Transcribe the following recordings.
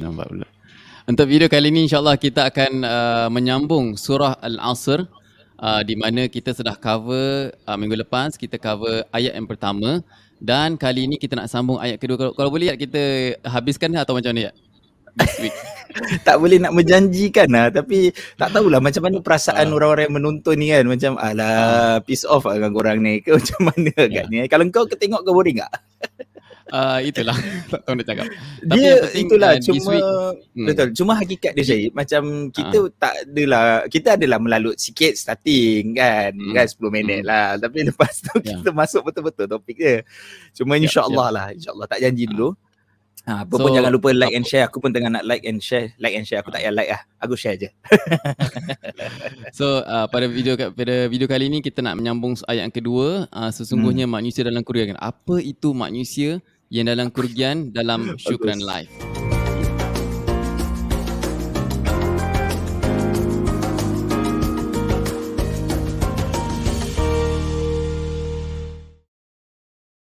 Nampak pula. Untuk video kali ini insyaAllah kita akan uh, menyambung surah Al-Asr uh, di mana kita sudah cover uh, minggu lepas, kita cover ayat yang pertama dan kali ini kita nak sambung ayat kedua. Kalau, kalau boleh kita habiskan atau macam mana ya? This week. tak boleh nak menjanjikan lah tapi tak tahulah macam mana perasaan uh. orang-orang yang menonton ni kan macam alah uh. peace off lah dengan korang ni ke macam mana yeah. kat ni kalau kau ketengok kau boring tak? Uh, itulah tak tahu nak cakap. Tapi dia penting, itulah uh, cuma week, hmm. betul. Cuma hakikat dia Syahid macam kita uh. tak adalah kita adalah melalut sikit starting kan hmm. kan 10 minit hmm. lah. Tapi lepas tu yeah. kita masuk betul-betul topik dia. Cuma ya, insya-Allah yeah, yeah. lah insya-Allah tak janji uh. dulu. Ha, apa so, pun jangan lupa like and share. Aku pun tengah nak like and share. Like and share. Aku tak payah like lah. Aku share je. so uh, pada video pada video kali ni kita nak menyambung ayat yang kedua. Uh, sesungguhnya hmm. manusia dalam kerugian. Apa itu manusia yang dalam kerugian dalam syukran live?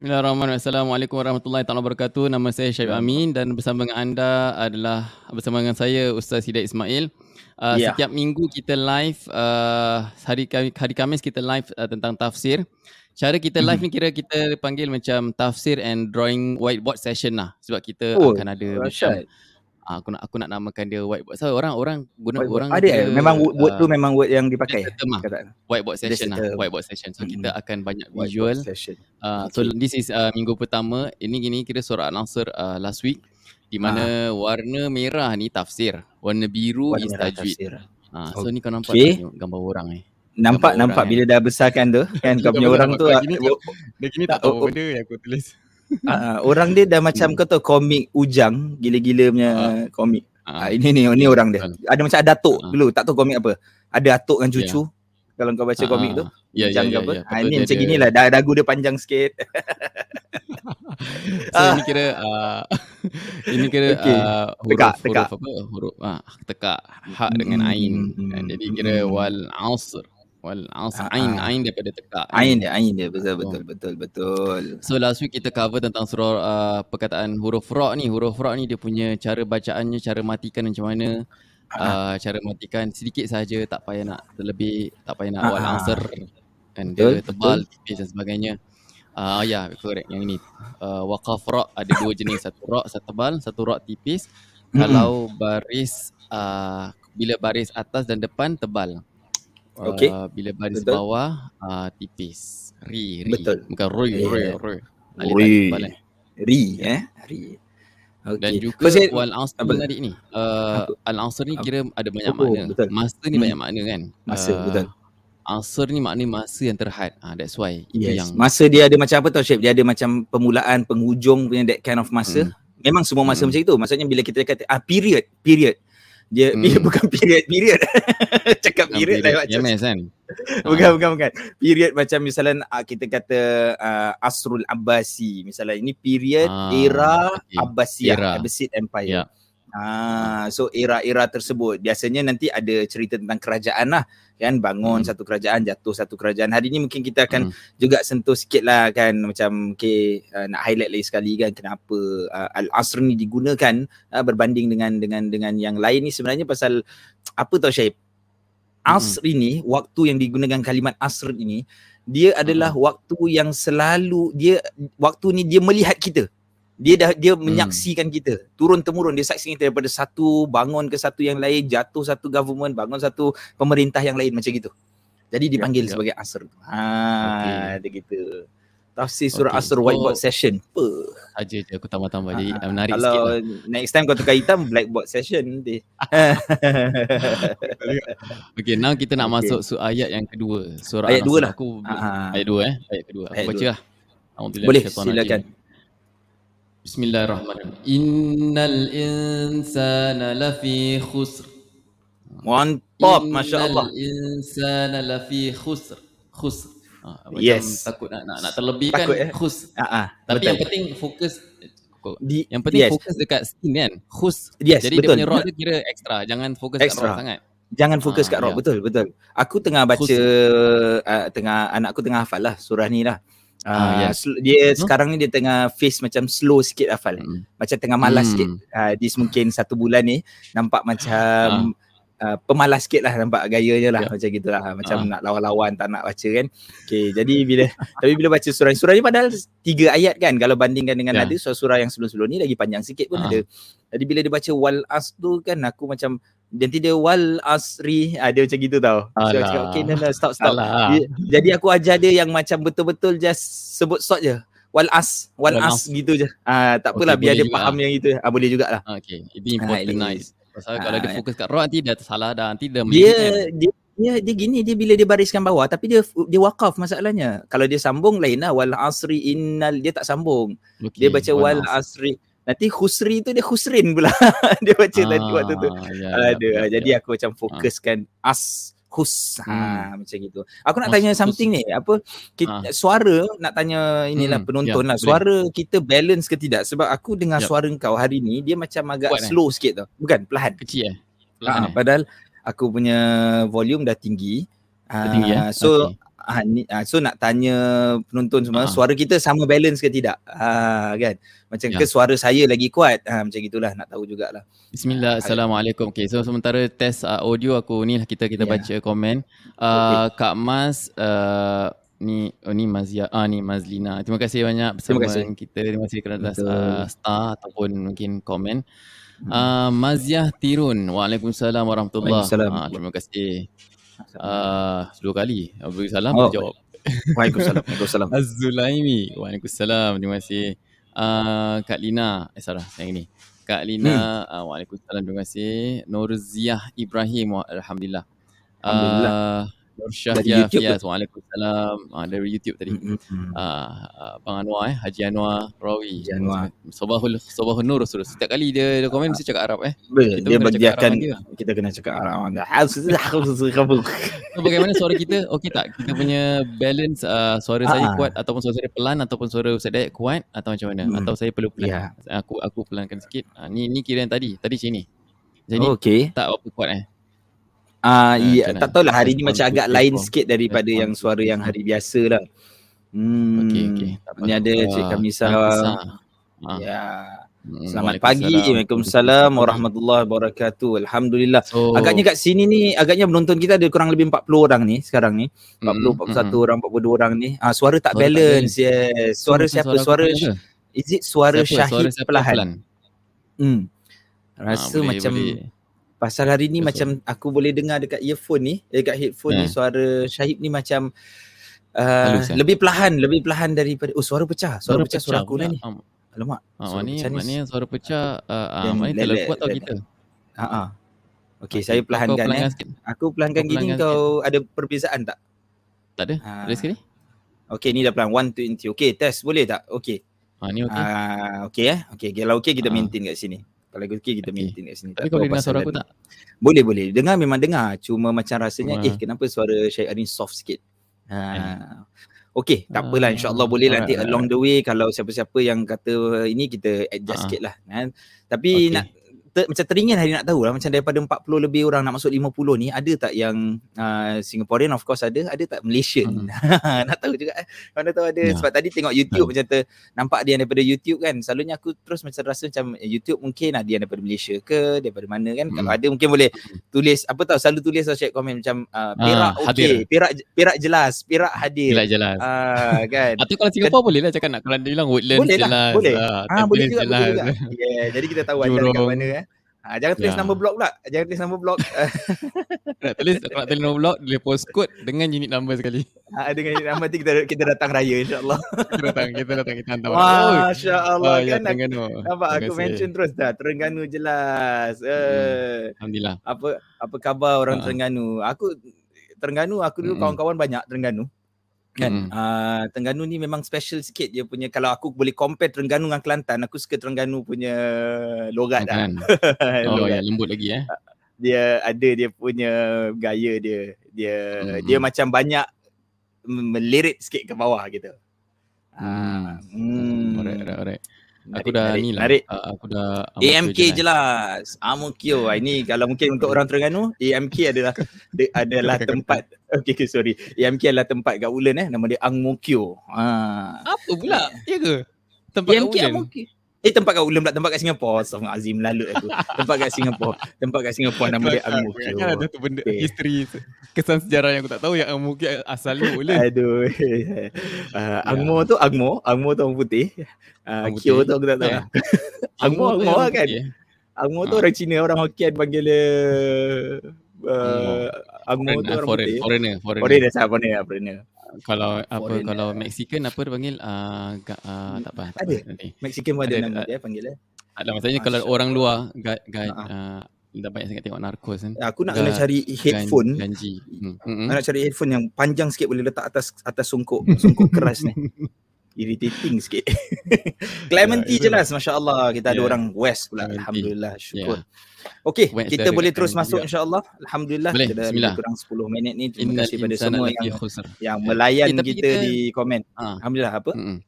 Bismillahirrahmanirrahim. Assalamualaikum warahmatullahi wabarakatuh. Nama saya Syed Amin dan bersama dengan anda adalah bersama dengan saya Ustaz Hidayat Ismail. Uh, yeah. Setiap minggu kita live, uh, hari, hari Kamis kita live uh, tentang tafsir. Cara kita live ni kira kita panggil macam tafsir and drawing whiteboard session lah. Sebab kita oh, akan ada macam Ah, aku nak aku nak namakan dia whiteboard. So orang orang guna whiteboard. orang ada dia, memang word uh, tu memang word yang dipakai. Lah. Whiteboard session lah. Whiteboard session. So mm-hmm. kita akan banyak visual. Uh, so this is uh, minggu pertama. Ini gini kira surah Al-Nasr uh, last week di mana uh. warna merah ni tafsir, warna biru warna is tajwid. Ah, so okay. ni kau nampak okay. gambar orang ni. Eh. Nampak nampak bila eh. dah besarkan tu kan kau punya orang tu. Dia gini tak tahu benda yang aku tulis. Uh, orang dia dah macam hmm. kau tahu komik Ujang gila-gila punya uh, komik. Uh, uh, ini ni ni orang dia. Ada macam ada atuk uh, dulu tak tahu komik apa. Ada atuk dengan cucu. Yeah. Kalau kau baca uh, komik tu. Ya ya ya. Apa? Ya, ha, ini macam ginilah dah dagu dia panjang sikit. so uh. ini kira uh, ini kira okay. uh, huruf, tekak, huruf, tekak. apa huruf ah tekak hak dengan ain. Hmm. Jadi kira wal asr wal asr ain ain daripada tekak ain dia ain dia. Betul betul. betul betul so last week kita cover tentang surah uh, perkataan huruf ra ni. Huruf ra ni dia punya cara bacaannya cara matikan macam mana. Uh, cara matikan sedikit saja tak payah nak terlebih tak payah nak wal asr kan dia tebal tipis dan sebagainya. Ah uh, ya yeah, correct. Yang ini. Uh, waqaf ra ada dua jenis. Satu ra satu tebal satu ra tipis. Kalau baris uh, bila baris atas dan depan tebal Okay. Uh, bila baris Betul. bawah uh, tipis. Ri, ri. Betul. Bukan rui, yeah. rui, rui. Rui. Ri, eh. Ri. Okay. Dan juga Pasal, wal asr tadi ni. Uh, al asr ni kira ada banyak oh, makna. Betul. Masa ni hmm. banyak makna kan. Masa uh, betul. Asr ni makna masa yang terhad. Ah uh, that's why. Yes. yang masa dia ada macam apa tau Syed? Dia ada macam permulaan, penghujung punya that kind of masa. Hmm. Memang semua masa hmm. macam itu. Maksudnya bila kita kata ah period, period dia hmm. dia bukan period period cakap period lah macam yes, kan bukan bukan bukan period macam misalnya uh, kita kata uh, Asrul Abbasi misalnya ini period ah, era okay. Abbasiyah. Abbasid Empire yeah. Ah, so era-era tersebut biasanya nanti ada cerita tentang kerajaan lah kan bangun hmm. satu kerajaan jatuh satu kerajaan hari ni mungkin kita akan hmm. juga sentuh sikit lah kan macam okay, uh, nak highlight lagi sekali kan kenapa uh, al-asr ni digunakan uh, berbanding dengan dengan dengan yang lain ni sebenarnya pasal apa tau Syaib asr hmm. ini waktu yang digunakan kalimat asr ini dia adalah hmm. waktu yang selalu dia waktu ni dia melihat kita dia dah dia hmm. menyaksikan kita. Turun temurun dia saksikan kita daripada satu bangun ke satu yang lain jatuh satu government bangun satu pemerintah yang lain macam gitu. Jadi dipanggil ya, sebagai ya. asr. Ha okay. dia gitu. Tafsir surah okay. asr whiteboard so, session. Apa aja je aku tambah-tambah jadi ha, menarik kalau sikit lah. next time kau tukar hitam blackboard session nanti. Okay now kita nak okay. masuk surah ayat yang kedua. Surah ayat dua lah. Aku ayat dua eh. Ayat kedua. Aku ayat baca lah. Boleh silakan Bismillahirrahmanirrahim. Innal insana lafi khusr. Mantap, Masya Allah. Innal insana lafi khusr. Khusr. Ha, yes. takut nak, nak, nak terlebih kan eh? khus. Ha, ha, Tapi betul. yang penting fokus di, yang penting yes. fokus dekat skin kan. Khus. Yes, Jadi betul. dia punya rock dia kira extra. Jangan fokus extra. kat rock sangat. Jangan fokus ha, kat rock. Ya. Betul, betul. Aku tengah baca, uh, tengah anak aku tengah hafal lah surah ni lah. Uh, Ah, sl- dia Hmm? sekarang ni dia tengah face macam slow sikit hafal. Mm. Macam tengah malas Hmm. sikit. Uh, this mungkin satu bulan ni nampak macam uh, pemalas sikit lah nampak gayanya lah Ya. macam gitulah. Macam Ah. nak lawan-lawan tak nak baca kan. Okay jadi bila tapi bila baca surah surah ni padahal tiga ayat kan kalau bandingkan dengan Ya. ada surah-surah yang sebelum-sebelum ni lagi panjang sikit pun Ah. ada. Jadi bila dia baca wal as tu kan aku macam nanti dia wal asri ah, dia macam gitu tau. So cakap Alah. okay no, no, stop stop. Salah. Dia- Jadi aku ajar dia yang macam betul-betul just sebut short je. Wal as, wal Wal as gitu je. Ah tak apalah Okey, biar dia juga. faham yang itu. Ah boleh jugalah. Okay, itu important ini- nice. Pasal Ah, kalau dia ya. fokus kat rock nanti dah salah dah. Nanti Dia kan. dia dia, dia gini dia bila dia bariskan bawah tapi dia dia wakaf masalahnya. Kalau dia sambung lain lah wal asri innal dia tak sambung. Okay, Dia baca wal asri nanti khusri tu dia khusrin pula. dia baca tadi waktu tu. Ah, ya, Ada. ya, ya, Jadi ya. aku macam fokuskan as hus ha Hmm. macam gitu. Aku nak Hus- tanya hus. something ni. Apa kita, suara nak tanya inilah Hmm, penonton ya, lah. boleh. Suara kita balance ke tidak? Sebab aku dengar Yap. suara kau hari ni dia macam agak Kuat, eh? slow sikit tau. Bukan, perlahan. Kecil eh? Ha, Perlahan eh? padahal aku punya volume dah tinggi. Eh? Ah, So Okay. Ah, ni, ah, so nak tanya penonton semua Ah. suara kita sama balance ke tidak? Ah kan. Macam Ya. ke suara saya lagi kuat? Ah macam gitulah nak tahu jugalah. Bismillah, Ah, Assalamualaikum. Okay, so sementara test uh, audio aku ni lah kita kita Ya. baca komen. Uh, Kak Mas, uh, ni oh ni Mazia, ah ni Mazlina. Terima kasih banyak bersama Terima kasih. kita. Terima kasih kerana Betul. uh, star ataupun mungkin komen. Uh, Maziah Tirun. Waalaikumsalam warahmatullahi Waalaikumsalam. Ah, terima kasih. Uh, dua kali. Beri salam, Oh. oh. jawab. Waalaikumsalam. Waalaikumsalam. Az-Zulaimi. Waalaikumsalam. Terima kasih. Uh, Kak Lina. Eh salah, yang ini. Kak Lina. Uh, Waalaikumsalam. Terima kasih. Nurziah Ibrahim. Alhamdulillah. Alhamdulillah. Uh, Nur Dari Syahia YouTube Fiaz. Waalaikumsalam. Uh, dari YouTube tadi. Mm, mm, mm. Uh, Abang Anwar eh. Haji Anwar Rawi. Haji Anwar. Sobahul, Sobahul Nur terus. Setiap kali dia, dia komen mesti cakap Arab eh. Betul, Kita dia bagi akan Arab dengan kita kena cakap Arab. So, bagaimana suara kita? Okey tak? Kita punya balance uh, suara saya Ah. kuat ataupun suara saya pelan ataupun suara Ustaz Dayak kuat atau macam mana? Hmm. Atau saya perlu pelan? Ya. Aku aku pelankan sikit. Ha, ni ni kira yang tadi. Tadi macam ni. Macam ni Okey. tak apa kuat eh. Ah iya, macam tak tahulah hari ni macam agak lain sikit daripada yang suara yang hari biasa lah. Hmm. Okey okey. Ni ada Cik Ah, Kamisa. Kamisa. Ha. Ya. Hmm, Selamat Waalaikumsalam. pagi. Waalaikumsalam warahmatullahi wabarakatuh. Alhamdulillah. So, Agaknya kat sini ni agaknya penonton kita ada kurang lebih 40 orang ni sekarang ni. 40 mm, 41 mm, orang 42 orang ni. Ah suara tak Suara tak balance. Yes. Suara siapa? Suara is it suara Siapa? Syahid Suara siapa Pelahan? pelan? Hmm. Ha, Rasa boleh, macam boleh. Pasal hari ni Betul. macam aku boleh dengar dekat earphone ni, eh, dekat headphone ni Eh. suara Syahid ni macam uh, Halus, eh? lebih perlahan, lebih perlahan daripada oh suara pecah. Suara, pecah, suara aku lah ni. Alamak. Ah, Suara maknanya, pecah ni- maknanya suara pecah uh, ah, maknanya terlalu kuat tau kita. Ha ah. Okey, saya perlahankan eh. sikit. Aku perlahankan Kau gini kau ada perbezaan tak? Tak ada? Ah. Ada sekali? Okey, ni dah pelan 120. Okey, test boleh tak? Okey. Ha, ni okey. Ah, okey eh. Okey, kalau okey kita Ah. maintain kat sini. Kalau okey kita Okey. maintain kat sini. Tapi kau boleh dengar suara aku tak? Boleh boleh. Dengar memang dengar. Cuma macam rasanya Cuma- eh kenapa suara Syed Arin soft sikit. Ha. Okey, tak Ah, apalah insya-Allah boleh nanti alright, along the way kalau siapa-siapa yang kata ini kita adjust Ah. sikit lah kan. Tapi Okey. nak ter, macam teringin hari nak tahu lah macam daripada 40 lebih orang nak masuk 50 ni ada tak yang uh, Singaporean of course ada, ada tak Malaysian? nak tahu juga eh. Mana tahu ada Hmm. Ya. sebab tadi tengok YouTube macam ter, nampak dia daripada YouTube kan. Selalunya aku terus macam rasa macam eh, YouTube mungkin ada yang daripada Malaysia ke, daripada mana kan. Kalau Hmm. ada mungkin boleh tulis apa tahu selalu tulis atau check komen macam uh, Perak Ah, okey. Perak Perak jelas, Perak hadir. Gila jelas. Ah kan. Atau kalau Singapore boleh lah cakap nak kalau dia bilang Woodlands Boleh lah, jelas. boleh. Ah, Ah boleh juga, boleh jelas. juga. Yeah, jadi kita tahu dekat Jurong. mana eh. Ah, jangan tulis Ya. nombor blok pula. Jangan tulis nombor blok. nak tulis nak tulis nombor blok, dia postcode dengan unit number sekali. ah, dengan nama nanti kita kita datang raya insya-Allah. Kita datang, kita datang, kita hantar. Oh, Masya-Allah ah, ya, kan. aku- Terengganu. Nampak aku. Hmm. mention terus dah Terengganu jelas. Eh Alhamdulillah. apa apa khabar orang Ah. Terengganu? Aku Terengganu aku dulu Mm-mm. kawan-kawan banyak Terengganu. Kan Mm-mm. uh, Terengganu ni memang special sikit dia punya kalau aku boleh compare Terengganu dengan Kelantan aku suka Terengganu punya logat dah. Kan? Oh Logat. ya, lembut lagi eh. Dia ada dia punya gaya dia. Dia Mm-mm. dia macam banyak m- melirit sikit ke bawah gitu. Hmm. Ah, hmm. Alright, alright, alright. Aku dah narik, ni lah. narik. Uh, aku dah AMK jelas. Amokyo. Ah, Ini kalau mungkin untuk orang Terengganu, AMK adalah de, adalah tempat Okay, okay, sorry. AMK adalah tempat kat Ulen eh. Nama dia Angmokyo. Ah. Apa pula? Ya ke? Tempat kat AMK Ulen? Angmokyo. Eh tempat kat Ulen pula, tempat kat Singapura. Astagfirullah Azim lalut aku. tempat kat Singapura. Tempat kat Singapura nama dia Angmokyo. Kan ada tu benda Okay. history kesan sejarah yang aku tak tahu yang mungkin asalnya Ulen. Aduh. Uh, Angmo tu Angmo, Angmo tu orang putih. Uh, Orang Kyo tu aku tak tahu. Eh. lah. Angmo Angmo lah kan. putih, eh? Angmo tu Ah. orang Cina, orang Hokkien panggil dia uh, Angmo tu ah, orang foreign, putih. foreigner, foreigner. Foreigner sah, foreigner, foreigner. Kalau apa Foreigner. kalau Mexican apa dia panggil uh, ga, uh, tak apa. Tak Ada? apa. Mexican pun ada Ada, nama ada. dia panggil dia. Ada maksudnya kalau orang luar ga, ga, Ha, uh, dah banyak sangat tengok narkos kan. Aku nak kena cari headphone. Gan, ganji. Hmm. Hmm. Nak cari headphone yang panjang sikit boleh letak atas atas songkok songkok keras ni. Irritating sikit. Clementi Ya, jelas masya-Allah kita ada Ya. orang West pula Clementi. alhamdulillah Ya. syukur. Okey, West kita boleh terus masuk juga. insya-Allah. Alhamdulillah Boleh, kita dah lebih kurang 10 minit ni. Terima kasih pada semua yang khusr. yang melayan Eh, tapi kita, kita- di komen. Ah. Alhamdulillah apa? Mm-mm.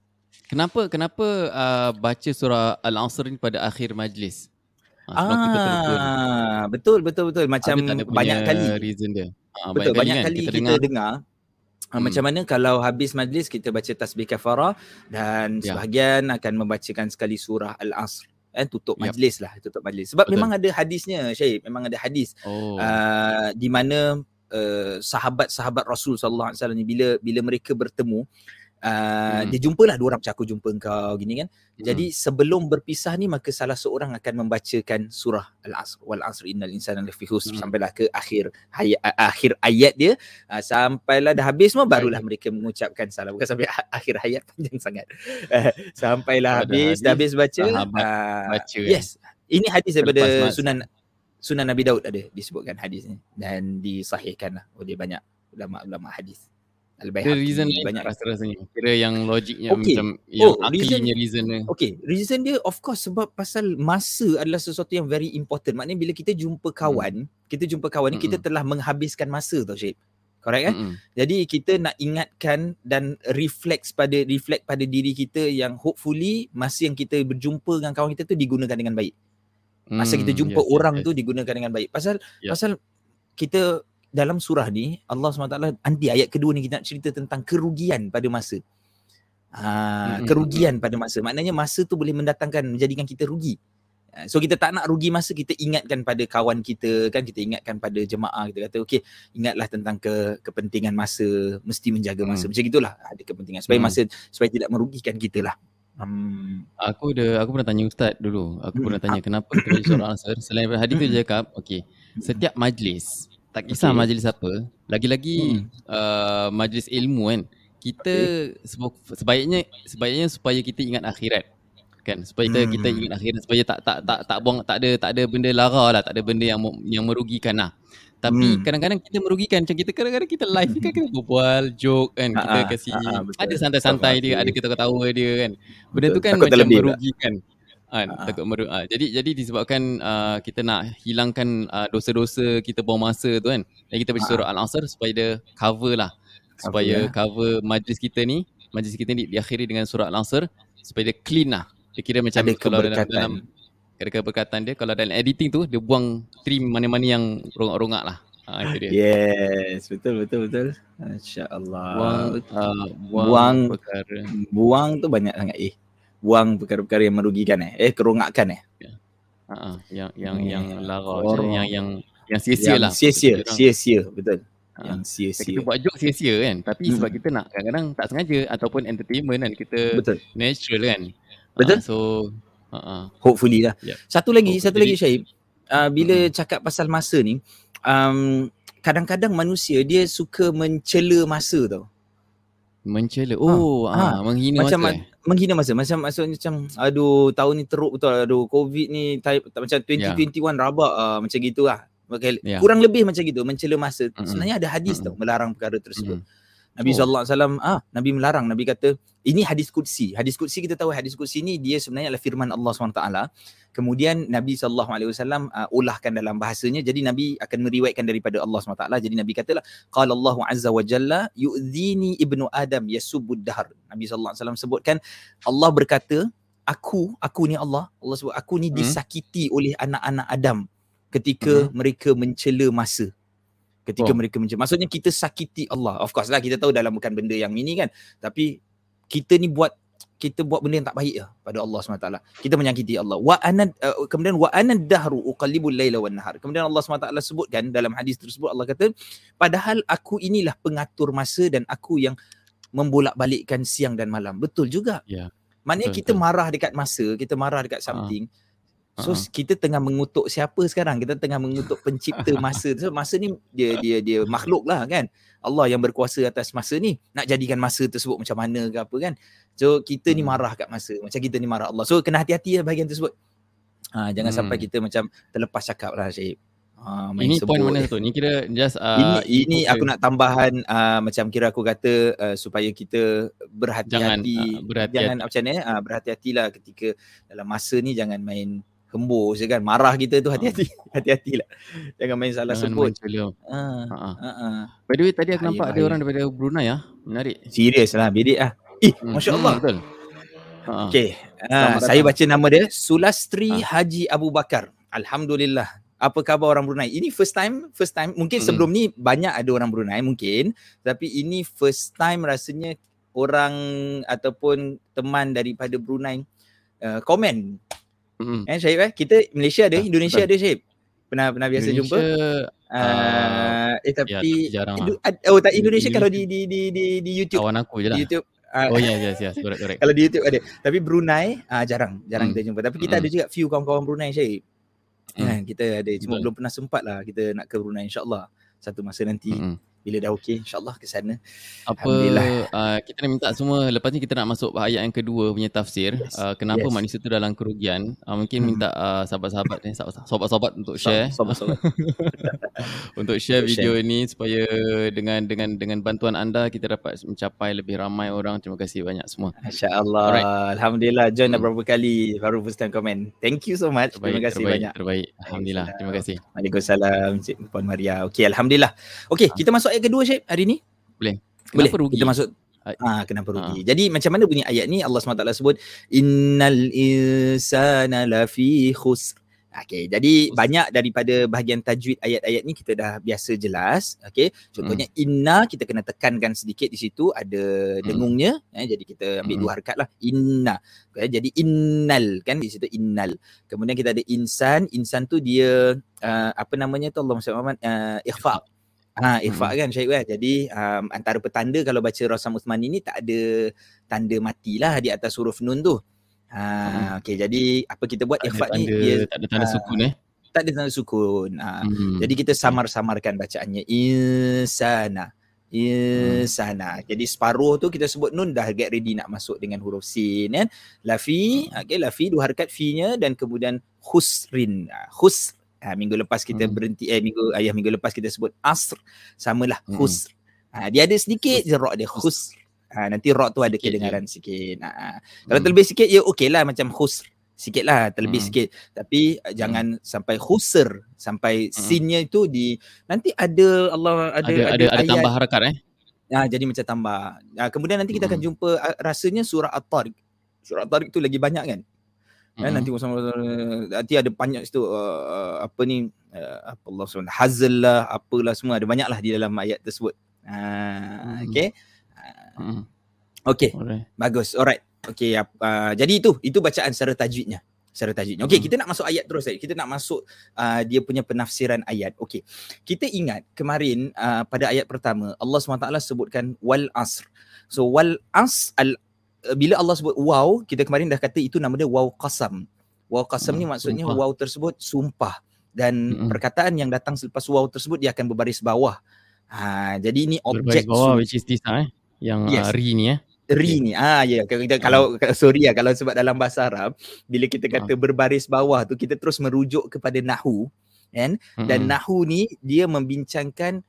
Kenapa kenapa uh, baca surah Al-Asr ni pada akhir majlis? Ah. Ah, betul betul betul macam banyak kali. reason dia. Ah, Betul banyak kan kali kita, kita, dengar. dengar, uh, Hmm. macam mana kalau habis majlis kita baca tasbih kafarah dan Ya. sebahagian akan membacakan sekali surah Al-Asr eh tutup majlis lah tutup majlis sebab Betul. memang ada hadisnya Syed memang ada hadis Oh. uh, di mana uh, sahabat-sahabat Rasul sallallahu alaihi wasallam ni bila bila mereka bertemu Uh, Hmm. dia jumpalah dua orang macam aku jumpa engkau gini kan. Jadi sebelum berpisah ni maka salah seorang akan membacakan surah Al-Asr wal asr innal insana lafi khusr Hmm. sampailah ke akhir hayat, akhir ayat dia uh, sampailah dah habis semua barulah mereka mengucapkan salam bukan sampai akhir hayat panjang sangat. Uh, sampailah habis dah habis baca sahabat uh, baca, kan? yes. Ini hadis daripada Selepas mat- Sunan Sunan Nabi Daud ada disebutkan hadis ni dan disahihkan lah oleh banyak ulama-ulama hadis. Ada Al-Baihaqi reason banyak rasa rasanya. Kira yang logiknya Okey. macam yang Oh, reason- aklinya reason dia. Okay, reason dia of course sebab pasal masa adalah sesuatu yang very important. Maknanya bila kita jumpa kawan, kita jumpa kawan ni kita Mm-mm. telah menghabiskan masa tau Syed. Correct kan? Mm-mm. Jadi kita nak ingatkan dan reflect pada reflect pada diri kita yang hopefully masa yang kita berjumpa dengan kawan kita tu digunakan dengan baik. Masa kita Hmm, jumpa yes, orang yes. tu digunakan dengan baik. Pasal Ya. pasal kita dalam surah ni Allah SWT nanti ayat kedua ni kita nak cerita tentang kerugian pada masa. Ah, Mm-mm. kerugian pada masa. Maknanya masa tu boleh mendatangkan menjadikan kita rugi. Ah, So kita tak nak rugi masa kita ingatkan pada kawan kita kan kita ingatkan pada jemaah kita kata okey ingatlah tentang ke kepentingan masa mesti menjaga masa Hmm. macam gitulah ada kepentingan supaya Hmm. masa supaya tidak merugikan kita lah. Hmm. Aku ada aku pernah tanya ustaz dulu. Aku Hmm, pernah tanya kenapa kita baca surah Al-Asr selain daripada hadis tu dia cakap okey setiap majlis tak kisah Okey. majlis apa lagi-lagi Hmm. uh, majlis ilmu kan kita seba- sebaiknya sebaiknya supaya kita ingat akhirat kan supaya kita, Hmm. kita ingat akhirat supaya tak tak tak tak buang tak ada tak ada benda lara lah tak ada benda yang yang merugikan lah tapi Hmm. kadang-kadang kita merugikan macam kita kadang-kadang kita live ni kan kita berbual joke kan kita kasi ada santai-santai dia ada kita ketawa dia kan benda Betul. tu kan Takut macam pula. Kan Ah. takut meru ah, jadi jadi disebabkan uh, kita nak hilangkan uh, dosa-dosa kita buang masa tu kan jadi kita baca Ah. surah al-asr supaya dia cover lah supaya cover majlis kita ni majlis kita ni diakhiri dengan surah al-asr supaya dia clean lah dia kira macam Ada kalau dalam, dalam ada keberkatan dia kalau dalam editing tu dia buang trim mana-mana yang rongak-rongak lah ha, itu dia Yes, betul betul betul. Masya-Allah. buang uh, buang, Buang- perkara buang tu banyak sangat eh. Buang perkara-perkara yang merugikan eh. Eh kerongakan eh. ha, ha, yang yang Hmm. yang lara Orang. yang yang yang sia-sia Yang lah Sia-sia, Kita sia-sia betul. ha, Yang kita sia-sia. buat joke sia-sia kan tapi Hmm. sebab kita nak kadang-kadang tak sengaja ataupun entertainment kan kita Betul. natural kan Betul. Ah, so ha, ha. Hopefully lah. Yep. Satu lagi, Oh, satu lagi Syahib. Uh, bila Mm-mm. cakap pasal masa ni, um, kadang-kadang manusia dia suka mencela masa tau. mencela oh ha. ah, menghina Macam masa eh? Menghina masa macam maksudnya macam aduh tahun ni teruk betul aduh covid ni type, macam 2021 rabak uh, macam gitulah okay, Ya. kurang lebih macam gitu mencela masa Mm-mm. sebenarnya ada hadis Mm-mm. tau melarang perkara tersebut Mm. Nabi Oh. sallallahu alaihi wasallam ah Nabi melarang Nabi kata ini hadis qudsi hadis qudsi kita tahu hadis qudsi ni dia sebenarnya adalah firman Allah SWT kemudian Nabi sallallahu alaihi wasallam uh, olahkan dalam bahasanya. Jadi Nabi akan meriwayatkan daripada Allah SWT. Jadi Nabi katalah qala Allah azza wa jalla yu'dhini ibnu adam yasubbud dahr Nabi sallallahu alaihi wasallam sebutkan Allah berkata aku aku ni Allah. Allah sebut aku ni Hmm. disakiti oleh anak-anak Adam ketika Hmm. mereka mencela masa. Ketika Oh. mereka mencela. Maksudnya kita sakiti Allah. Of course lah kita tahu dalam bukan benda yang ini kan. Tapi kita ni buat kita buat benda yang tak baik lah pada Allah SWT. Kita menyakiti Allah. Wa ana uh, kemudian wa ana dahru uqallibul laila wan nahar. Kemudian Allah SWT sebutkan dalam hadis tersebut Allah kata padahal aku inilah pengatur masa dan aku yang membolak-balikkan siang dan malam. Betul juga. Ya. Maknanya Betul, kita betul. marah dekat masa, kita marah dekat something. So Ha. kita tengah mengutuk siapa sekarang? Kita tengah mengutuk pencipta masa. So masa ni dia dia dia makhluk lah kan. Allah yang berkuasa atas masa ni. Nak jadikan masa tersebut macam mana ke apa kan. So kita ni Hmm. marah kat masa. Macam kita ni marah Allah. So kena hati-hati lah bahagian tersebut. Ha, jangan Hmm. sampai kita macam terlepas cakap lah Syed. Ha, Ini point mana tu? Ni kira just Ini, uh, ini info aku nak tambahan uh, macam kira aku kata uh, supaya kita berhati-hati Jangan, uh, berhati-hati. jangan macam ni uh, berhati-hatilah ketika dalam masa ni jangan main hembur je kan marah kita tu hati-hati hati-hatilah jangan main salah Jangan sebut main ha Ha, ha. ha ha By the way tadi aku Bahaya, nampak ada bahaya. orang daripada Brunei ah. Menarik. serius lah bedek ah eh Hmm, masya-Allah hmm, betul. Ha. ha. okey saya baca nama dia Sulastri Ah. Haji Abu Bakar alhamdulillah apa khabar orang Brunei ini first time first time mungkin Hmm. sebelum ni banyak ada orang Brunei mungkin tapi ini first time rasanya orang ataupun teman daripada Brunei uh, komen Hmm. eh Syahib eh kita Malaysia ada Ah, Indonesia betul. ada Syahib pernah pernah biasa Indonesia, jumpa uh, eh ya, tapi tapi jarang lah. Indo- oh tak Indonesia Indonesia. kalau di di di di, di YouTube Kawan aku je lah. di YouTube uh, Oh yes, yes, yes. Correct, correct. kalau di YouTube ada tapi Brunei uh, jarang jarang Hmm. kita jumpa tapi kita Hmm. ada juga few kawan-kawan Brunei Syahib Hmm. Kan, kita ada cuma Betul. belum pernah sempat lah kita nak ke Brunei insyaAllah satu masa nanti Hmm. Bila dah okey insyaAllah ke sana Apa Alhamdulillah. uh, kita nak minta semua lepas ni kita nak masuk ayat yang kedua punya tafsir. Yes, Uh, kenapa yes. manusia tu dalam kerugian? Uh, mungkin Hmm. minta uh, sahabat-sahabat ni sahabat-sahabat untuk share untuk share Untuk video ini supaya dengan dengan dengan bantuan anda kita dapat mencapai lebih ramai orang. Terima kasih banyak semua. Masya Allah. Alright. Alhamdulillah. Join dah Hmm. berapa kali. Baru first time komen. Thank you so much. Terbaik, Terima kasih terbaik, banyak. terbaik. Alhamdulillah. Terima kasih. Waalaikumsalam Cik Puan Maria. Okey, Alhamdulillah. Okey, kita masuk ayat kedua Syed hari ni. Boleh. Kenapa rugi? Kita masuk Ah, kenapa rugi? Jadi macam mana bunyi ayat ni Allah SWT sebut innal insana lafi khusr. Okey, jadi Khusr. banyak daripada bahagian tajwid ayat-ayat ni kita dah biasa jelas. Okey, contohnya inna kita kena tekankan sedikit di situ ada dengungnya. Eh, jadi kita ambil Hmm. dua harakat lah. Inna. Okay, jadi innal kan di situ innal. Kemudian kita ada insan. Insan tu dia uh, apa namanya tu Allah Muhammad uh, ikhfa. Ha, ikhfa kan Syahid kan. Jadi um, antara petanda kalau baca Rasam Uthman ini tak ada tanda matilah di atas huruf nun tu. Ha, okey jadi apa kita buat Tak ikhfa ni dia tak ada tanda ah, sukun eh. tak ada tanda sukun. Ha, Hmm. jadi kita samar-samarkan bacaannya insana. Insana. Jadi separuh tu kita sebut nun dah get ready nak masuk dengan huruf sin kan. Lafi, okey lafi dua harakat fi-nya dan kemudian khusrin. Ha, khus Ha, minggu lepas kita Hmm. berhenti eh minggu ayah minggu lepas kita sebut asr samalah Hmm. khusr. Ha, dia ada sedikit je ra dia khusr. Ha, nanti ra tu ada Sikit je. kedengaran sikit. Ha, kalau Hmm. terlebih sikit ya okey lah macam khusr. Sikit lah terlebih Hmm. sikit. Tapi uh, jangan sampai khusr sampai Hmm. sinnya itu di nanti ada Allah ada ada, ada, ada ayat tambah harakat eh. Ah jadi macam tambah. Ah kemudian nanti kita akan Mm. jumpa rasanya surah At-Tariq. Surah At-Tariq tu lagi banyak kan? Kan Mm. nanti bersama nanti ada banyak situ uh, apa ni uh, apa Allah SWT hazal lah apalah semua ada banyak lah di dalam ayat tersebut. Ah Mm. okey. Mm. Okey, Alright. bagus. Alright. Okey, uh, jadi itu itu bacaan secara tajwidnya. Secara tajwidnya. Okey, Mm. kita nak masuk ayat terus. Syed. Kita nak masuk uh, dia punya penafsiran ayat. Okey. Kita ingat kemarin uh, pada ayat pertama Allah SWT sebutkan wal asr. So wal as al uh, bila Allah sebut waw, kita kemarin dah kata itu nama dia waw qasam. Waw qasam ni Hmm, maksudnya sumpah. waw tersebut sumpah dan Mm-mm. perkataan yang datang selepas waw tersebut dia akan berbaris bawah. Ha, jadi ini Berbaris objek bawah sumpah. which is this eh. Yang Yes. uh, ri ni eh. ri ni. Ah ya, yeah. kita kalau sorry ya kalau sebab dalam bahasa Arab bila kita kata berbaris bawah tu kita terus merujuk kepada nahu kan dan Mm-mm. nahu ni dia membincangkan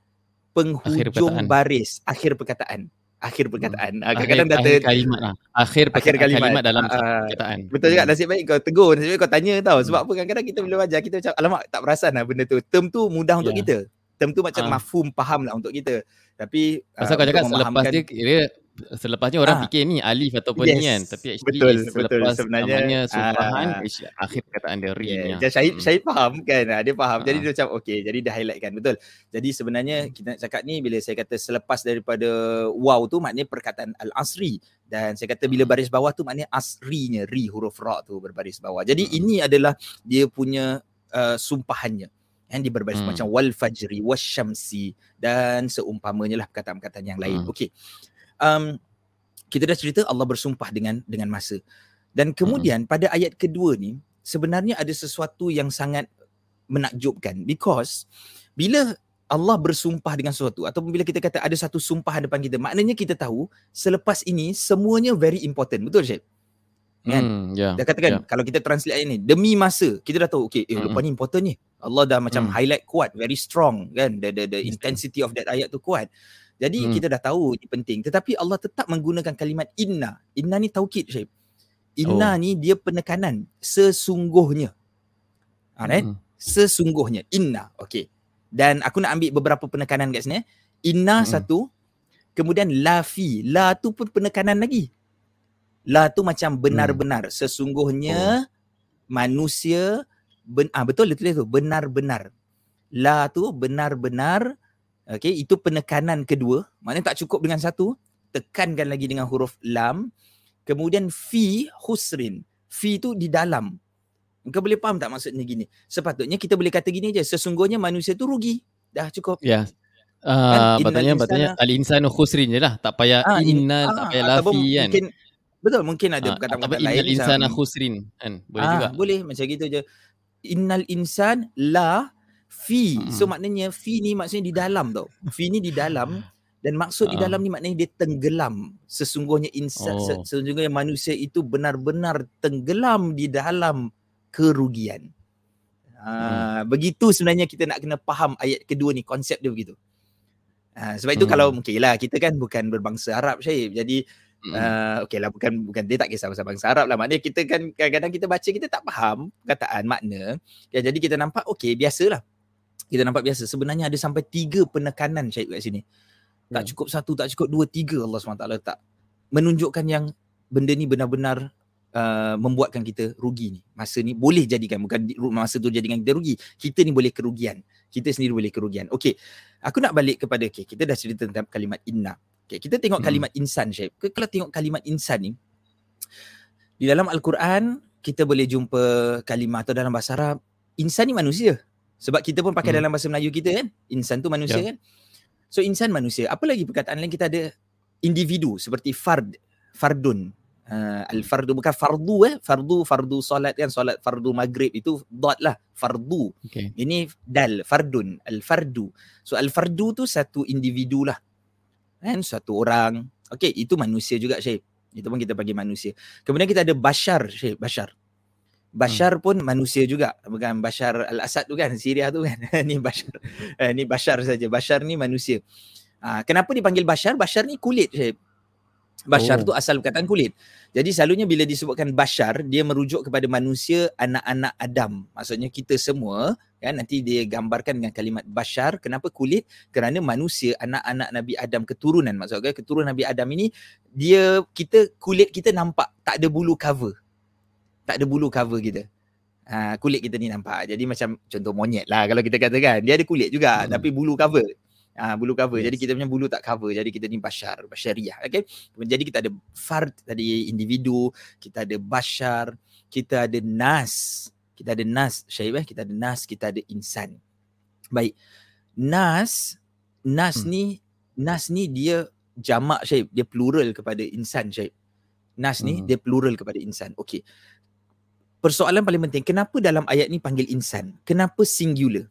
penghujung perkataan. baris akhir perkataan. Akhir perkataan. Akhir, Kadang-kadang akhir ter, kalimat lah. Akhir, akhir kalimat. kalimat dalam ah. perkataan. Betul juga Hmm. nasib baik kau tegur, nasib baik kau tanya tau. Sebab Hmm. apa kadang-kadang kita bila belajar kita macam alamak tak perasan lah benda tu. Term tu mudah untuk Ya. kita. Term tu macam Ah. mafhum faham lah untuk kita. Tapi Pasal ah, kau cakap selepas dia kira selepasnya orang Ah. fikir ni alif ataupun Yes, ni kan tapi actually betul, betul. Sebenarnya, namanya sumpahan ah. akhir perkataan dia ri Yeah. ni. Dan Syahid, Hmm. Syahid faham kan? Ah, Dia faham. Jadi Ah. dia macam okay. Jadi dia highlightkan. Betul. Jadi sebenarnya kita nak cakap ni bila saya kata selepas daripada wow tu maknanya perkataan al-asri. Dan saya kata bila Hmm. baris bawah tu maknanya asrinya. Ri huruf ra tu berbaris bawah. Jadi Hmm. ini adalah dia punya uh, sumpahannya. Yang dia berbaris Hmm. macam wal fajri wasyamsi dan seumpamanya lah perkataan-perkataan yang lain. Hmm. Okey. Um, kita dah cerita Allah bersumpah dengan dengan masa. Dan kemudian pada ayat kedua ni sebenarnya ada sesuatu yang sangat menakjubkan because bila Allah bersumpah dengan sesuatu ataupun bila kita kata ada satu sumpah hadapan kita maknanya kita tahu selepas ini semuanya very important betul Syed kan? Hmm, ya. dah katakan ya. kalau kita translate ayat ni demi masa kita dah tahu okey eh Mm-mm. lepas ni important ni Allah dah macam Mm. highlight kuat very strong kan the the, the intensity of that ayat tu kuat jadi Mm. kita dah tahu ini penting. Tetapi Allah tetap menggunakan kalimat inna. Inna ni taukid Syed. Inna Oh. ni dia penekanan. Sesungguhnya. Alright Hmm. sesungguhnya. Inna. Okey. Dan aku nak ambil beberapa penekanan kat sini eh. inna Mm-mm. satu kemudian la fi. La tu pun penekanan lagi. La tu macam benar-benar. Sesungguhnya manusia ben, ah betul dia tulis tu. Benar-benar. La tu benar-benar okey itu penekanan kedua maknanya tak cukup dengan satu tekankan lagi dengan huruf lam kemudian fi husrin fi tu di dalam kau boleh faham tak maksudnya gini? Sepatutnya kita boleh kata gini je, sesungguhnya manusia tu rugi. Dah cukup. Ya. Kan, Uh, patutnya patutnya insana- al insanu khusrin je lah. Tak payah Ah, in- innal, tak Ah, payah lafi kan. Mungkin betul mungkin ada Ah, perkataan-perkataan ataupun lain innal insana khusrin kan. Boleh ah, juga. Boleh macam gitu je. Innal insan la fi. Mm-mm. So maknanya fi ni maksudnya di dalam tau. Fi ni di dalam dan maksud di Ah. dalam ni maknanya dia tenggelam. Sesungguhnya insan Oh. se- sesungguhnya manusia itu benar-benar tenggelam di dalam kerugian. Ah, begitu sebenarnya kita nak kena faham ayat kedua ni konsep dia begitu. Ah, sebab itu Hmm. kalau mungkin lah kita kan bukan berbangsa Arab Syahib. Jadi Hmm. uh, okey lah bukan bukan dia tak kisah pasal bangsa Arab lah. Maknanya kita kan kadang-kadang kita baca kita tak faham kataan makna. Ya, jadi kita nampak okey biasalah. Kita nampak biasa. Sebenarnya ada sampai tiga penekanan Syahib kat sini. Tak Hmm. cukup satu, tak cukup dua, tiga Allah SWT letak. Menunjukkan yang benda ni benar-benar uh, membuatkan kita rugi ni. Masa ni boleh jadikan bukan masa tu jadikan kita rugi. Kita ni boleh kerugian. Kita sendiri boleh kerugian. Okey. Aku nak balik kepada okay, kita dah cerita tentang kalimat inna. Okay, kita tengok Hmm. kalimat insan Syed. Kalau tengok kalimat insan ni di dalam al-Quran kita boleh jumpa kalimah atau dalam bahasa Arab insan ni manusia. Sebab kita pun pakai Hmm. dalam bahasa Melayu kita kan. Insan tu manusia Ya. kan. So insan manusia. Apa lagi perkataan lain kita ada individu seperti fard, fardun. Uh, al-fardu bukan fardu eh. Fardu, fardu solat kan. Solat fardu maghrib itu dot lah. Fardu. Okay. Ini dal, fardun, al-fardu. So al-fardu tu satu individu lah. Kan satu orang. Okey, itu manusia juga Syed. Itu pun kita panggil manusia. Kemudian kita ada bashar Syed, bashar. Bashar pun manusia juga. Bukan Bashar al-Assad tu kan, Syria tu kan. ni Bashar. Eh, ni Bashar saja. Bashar ni manusia. Ah, kenapa dipanggil Bashar? Bashar ni kulit Syed. Bashar Oh. tu asal perkataan kulit. Jadi selalunya bila disebutkan Bashar, dia merujuk kepada manusia anak-anak Adam. Maksudnya kita semua kan nanti dia gambarkan dengan kalimat Bashar. Kenapa kulit? Kerana manusia anak-anak Nabi Adam keturunan. Maksudnya keturunan Nabi Adam ini dia kita kulit kita nampak tak ada bulu cover. Tak ada bulu cover kita. Ha, kulit kita ni nampak. Jadi macam contoh monyet lah kalau kita katakan. Dia ada kulit juga Hmm. tapi bulu cover. Ha, bulu cover. Yes. Jadi kita punya bulu tak cover. Jadi kita ni bashar, basyariah. Okay? Jadi kita ada fard tadi individu, kita ada bashar, kita ada nas. Kita ada nas, Syahib eh? Kita ada nas, kita ada insan. Baik. Nas, nas Hmm. ni, nas ni dia jamak Syahib. Dia plural kepada insan Syahib. Nas ni Hmm. dia plural kepada insan. Okey. Persoalan paling penting, kenapa dalam ayat ni panggil insan? Kenapa singular?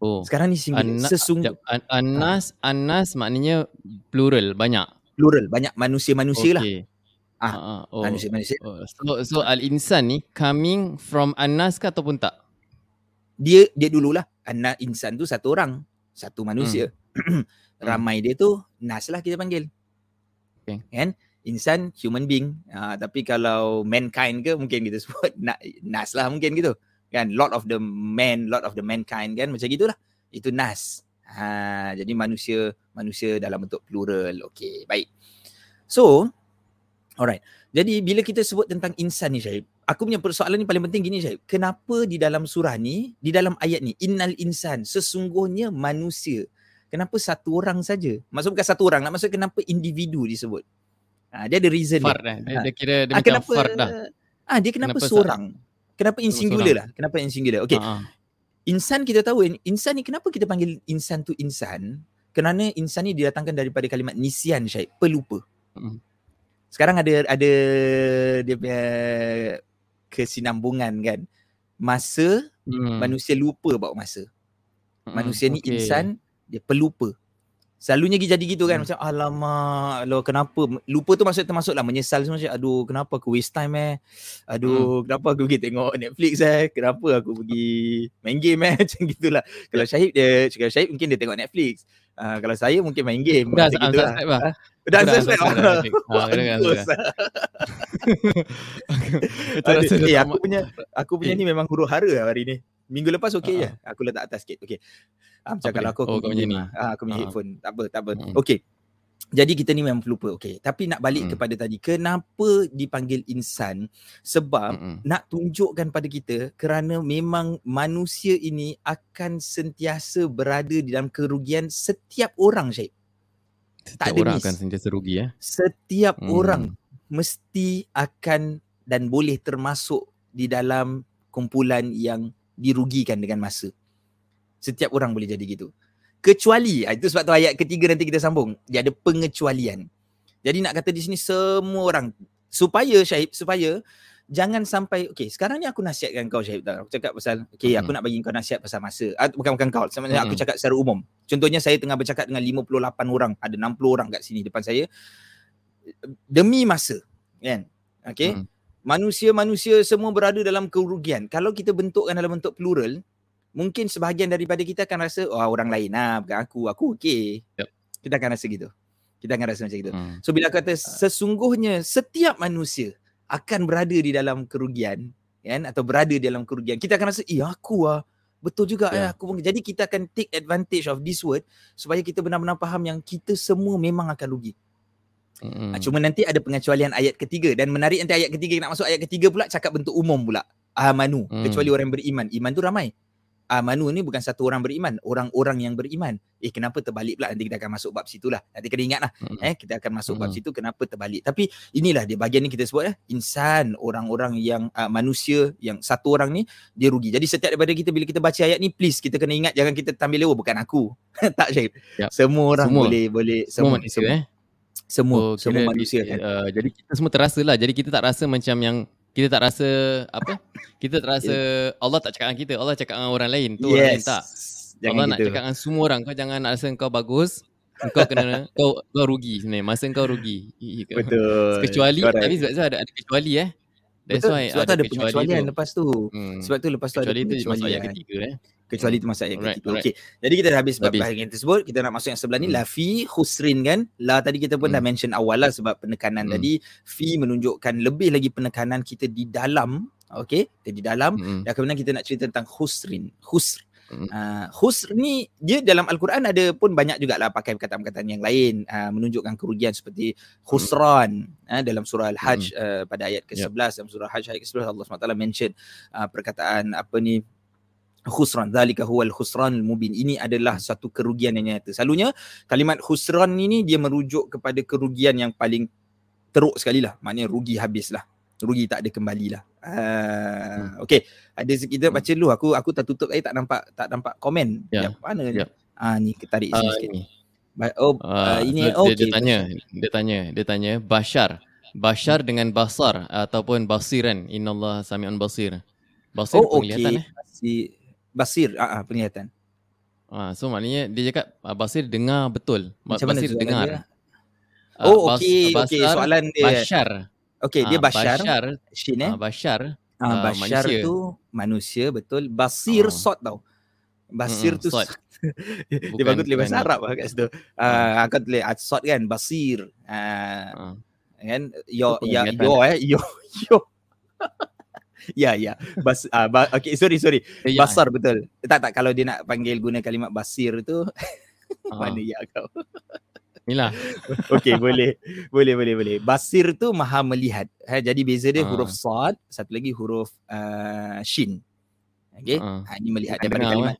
Oh. Sekarang ni singular. Anna, Sesungguh sekejap. An- Anas, Anas maknanya plural, banyak. plural, banyak manusia-manusia lah. Okay. Ah, Ah, oh. Manusia-manusia. Oh, So, so al-insan ni coming from Anas ke ataupun tak? Dia dia dululah anak insan tu satu orang, satu manusia. Hmm. Ramai dia tu nas lah kita panggil. Okay. Kan? Insan human being. Ah, tapi kalau mankind ke mungkin kita sebut na, nas lah mungkin gitu. Kan lot of the man, lot of the mankind kan macam gitulah. Itu nas. Ha, jadi manusia manusia dalam bentuk plural. Okey, baik. So, alright. Jadi bila kita sebut tentang insan ni Syahib, aku punya persoalan ni paling penting gini Syahib. Kenapa di dalam surah ni, di dalam ayat ni, innal insan, sesungguhnya manusia. Kenapa satu orang saja? Maksud bukan satu orang, nak maksud kenapa individu disebut? Ha, dia ada reason fard dia. Dah. Dia, dia kira dia Ah, macam kenapa, fard dah. Ah, dia kenapa, Kenapa seorang? Kenapa in singular lah? Kenapa in singular? Okay, Ha, ha. insan kita tahu in- insan ni kenapa kita panggil insan tu insan? Kerana insan ni didatangkan daripada kalimat nisyan Syed, pelupa. Mm. Sekarang ada ada dia punya kesinambungan kan. Masa Hmm. manusia lupa bawa masa. Mm-mm. Manusia ni Okey. insan dia pelupa. Selalunya gi- jadi gitu kan Hmm. macam alamak lo kenapa lupa tu maksud termasuklah menyesal semua macam aduh kenapa aku waste time eh. Hmm. Aduh kenapa aku pergi tengok Netflix eh. Kenapa aku pergi main game eh macam gitulah. Kalau Syahid dia kalau Syahid mungkin dia tengok Netflix. Uh, kalau saya mungkin main game. Dah macam gitulah. unsubscribe lah. Dah Netflix. Ha, tak aku punya aku punya Eh. ni memang huru hara lah hari ni. Minggu lepas okey je. Ha, Aku letak atas sikit. Okey. Ah, macam Apa kalau dia? aku Oh, kau punya ni. Ah, aku punya Ha. headphone. Tak apa, tak apa. Mm. Okey. Jadi kita ni memang pelupa. Okey. Tapi nak balik Mm. kepada tadi. Kenapa dipanggil insan? Sebab Mm-mm. nak tunjukkan pada kita kerana memang manusia ini akan sentiasa berada di dalam kerugian setiap orang Syed. Setiap ada orang miss. akan sentiasa rugi eh. Setiap Hmm. orang mesti akan dan boleh termasuk di dalam kumpulan yang dirugikan dengan masa. Setiap orang boleh jadi gitu. Kecuali, ah, itu sebab tu ayat ketiga nanti kita sambung. Dia ada pengecualian. Jadi nak kata di sini semua orang supaya Syahib supaya jangan sampai okey sekarang ni aku nasihatkan kau Syahib tau. Aku cakap pasal okey aku Mm-mm. nak bagi kau nasihat pasal masa. Ah, bukan bukan kau. Sebenarnya aku Mm-mm. cakap secara umum. Contohnya saya tengah bercakap dengan 58 orang, ada 60 orang kat sini depan saya. Demi masa, kan? Okey. Mm. Manusia-manusia semua berada dalam kerugian. Kalau kita bentukkan dalam bentuk plural, mungkin sebahagian daripada kita akan rasa oh orang lain lah, bukan aku. Aku okey. Yep. Kita akan rasa gitu. Kita akan rasa macam gitu. Mm. So bila aku kata sesungguhnya setiap manusia akan berada di dalam kerugian kan atau berada di dalam kerugian kita akan rasa eh aku ah betul juga yeah. aku pun jadi kita akan take advantage of this word supaya kita benar-benar faham yang kita semua memang akan rugi. Hmm. Cuma nanti ada pengecualian ayat ketiga dan menarik nanti ayat ketiga nak masuk ayat ketiga pula cakap bentuk umum pula. Amanu Hmm. kecuali orang yang beriman. Iman tu ramai. Amanu ni bukan satu orang beriman, orang-orang yang beriman. Eh kenapa terbalik pula nanti kita akan masuk bab situlah. Nanti kena ingat lah. Mm-mm. Eh kita akan masuk bab Mhm. situ kenapa terbalik. Tapi inilah dia bahagian ni kita sebut eh insan orang-orang yang uh, manusia yang satu orang ni dia rugi. Jadi setiap daripada kita bila kita baca ayat ni please kita kena ingat jangan kita tampil lewa bukan aku. tak Syed. Yap. Semua orang Semua. boleh boleh Semua manusia semua, eh. semua, Oh, semua kira manusia kan. Uh, jadi kita semua terasa lah. Jadi kita tak rasa macam yang kita tak rasa apa? Kita tak rasa Allah tak cakap dengan kita. Allah cakap dengan orang lain. Tu orang lain tak. Jangan Allah gitu. nak cakap dengan semua orang. Kau jangan nak rasa kau bagus. Kau kena kau kau rugi sebenarnya. Masa kau rugi. Betul. Kecuali Correct. tapi sebab tu ada, ada kecuali eh. That's Betul. why Sebab tu ada kecuali pengecualian tu. lepas tu. Hmm. Sebab tu lepas tu ada kecuali tu masuk ayat pengecualian. ketiga eh. Kecuali itu masa ayat Alright, ketiga. alright. Okey. Jadi kita dah habis bab Habis. bahagian tersebut. Kita nak masuk yang sebelah ni. Hmm. La fi khusrin kan. La tadi kita pun dah Hmm. mention awal lah sebab penekanan Hmm. tadi. Fi menunjukkan lebih lagi penekanan kita di dalam. Okey. Kita di dalam. Hmm. Dan kemudian kita nak cerita tentang khusrin. Khusr. Hmm. Uh, khusr ni dia dalam Al-Quran ada pun banyak jugalah pakai perkataan-perkataan yang lain uh, menunjukkan kerugian seperti khusran uh, dalam surah Al-Hajj uh, pada ayat ke-11 dalam surah Hajj ayat ke-11 Allah SWT mention uh, perkataan apa ni khusran zalika huwal khusran mubin ini adalah satu kerugian yang nyata selalunya kalimat khusran ini dia merujuk kepada kerugian yang paling teruk sekali lah maknanya rugi habis lah rugi tak ada kembali lah uh, okey ada kita Hmm. baca dulu aku aku tertutup tadi tak nampak tak nampak komen Ya. Jap, mana Ya. ah ni ketarik sini Ah, sikit ni. Oh uh, Ah, ini so okey dia, dia tanya, dia tanya, dia tanya Bashar. Bashar Hmm. dengan basar ataupun basiran. Innallaha sami'un basir. Basir oh penglihatan okey eh. Si basir ah, ah penglihatan Ah, so maknanya dia cakap ah, basir dengar betul. Ma- macam mana basir soalan dengar. dia? Oh bas- okey okey soalan dia Bashar. okey dia bashar Bashar, shin eh Bashar. Ah, Bashar manusia. tu manusia betul. Basir Ah. sod tau. Basir Mm-mm, tu sod. dia Bukan- bagus bahasa Arab lah kat situ. Ah aku tulis ah, sod kan basir. Ah Ah, kan yo ya yo eh yo yo. Ya ya. Bas ah, ba, okay sorry sorry. eh, ya. Basar betul. Tak tak kalau dia nak panggil guna kalimat basir tu Ah. mana ya kau. Inilah. Okey, boleh. Boleh, boleh, boleh. Basir tu maha melihat. Ha, jadi beza dia Ah. huruf sad, satu lagi huruf uh, shin. Okey. Ah. Ha, ini melihat Bukan daripada dengar, kalimat.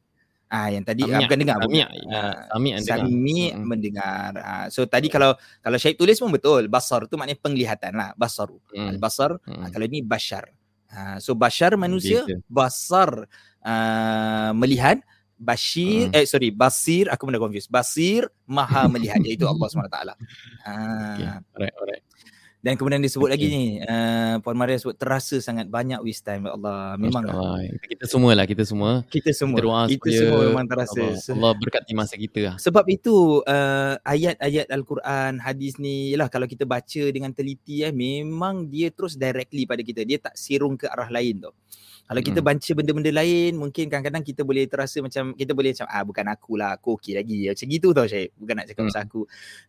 Ah yang tadi ah, bukan dengar. Sami' bukan. ya, Ah, Sami' yang dengar. Sami Mm-mm. mendengar. Ah, so tadi kalau kalau Syaib tulis pun betul. Basar tu maknanya penglihatan lah. Basaru. Hmm. Al-basar. Hmm. Ah, kalau ni bashar. Ah, so bashar manusia, basar uh, melihat, bashir Hmm. eh sorry, basir aku pun dah confuse. Basir maha melihat iaitu Allah SWT. Ah, Okay. Alright, alright. Dan kemudian disebut Okay. lagi ni uh, Puan Maria sebut terasa sangat banyak wish time ya Allah. Memang Masya Allah. Kita semua lah, kita semua. kita semua Kita doa kita semua memang terasa. Allah, Allah berkati masa kita lah. Sebab itu uh, ayat-ayat Al-Quran, hadis ni yalah kalau kita baca dengan teliti eh memang dia terus directly pada kita. Dia tak sirung ke arah lain tau. Kalau kita Mm. baca benda-benda lain mungkin kadang-kadang kita boleh terasa macam kita boleh macam ah bukan aku lah aku okey lagi. Macam gitu tau Syed. Bukan nak cakap pasal aku.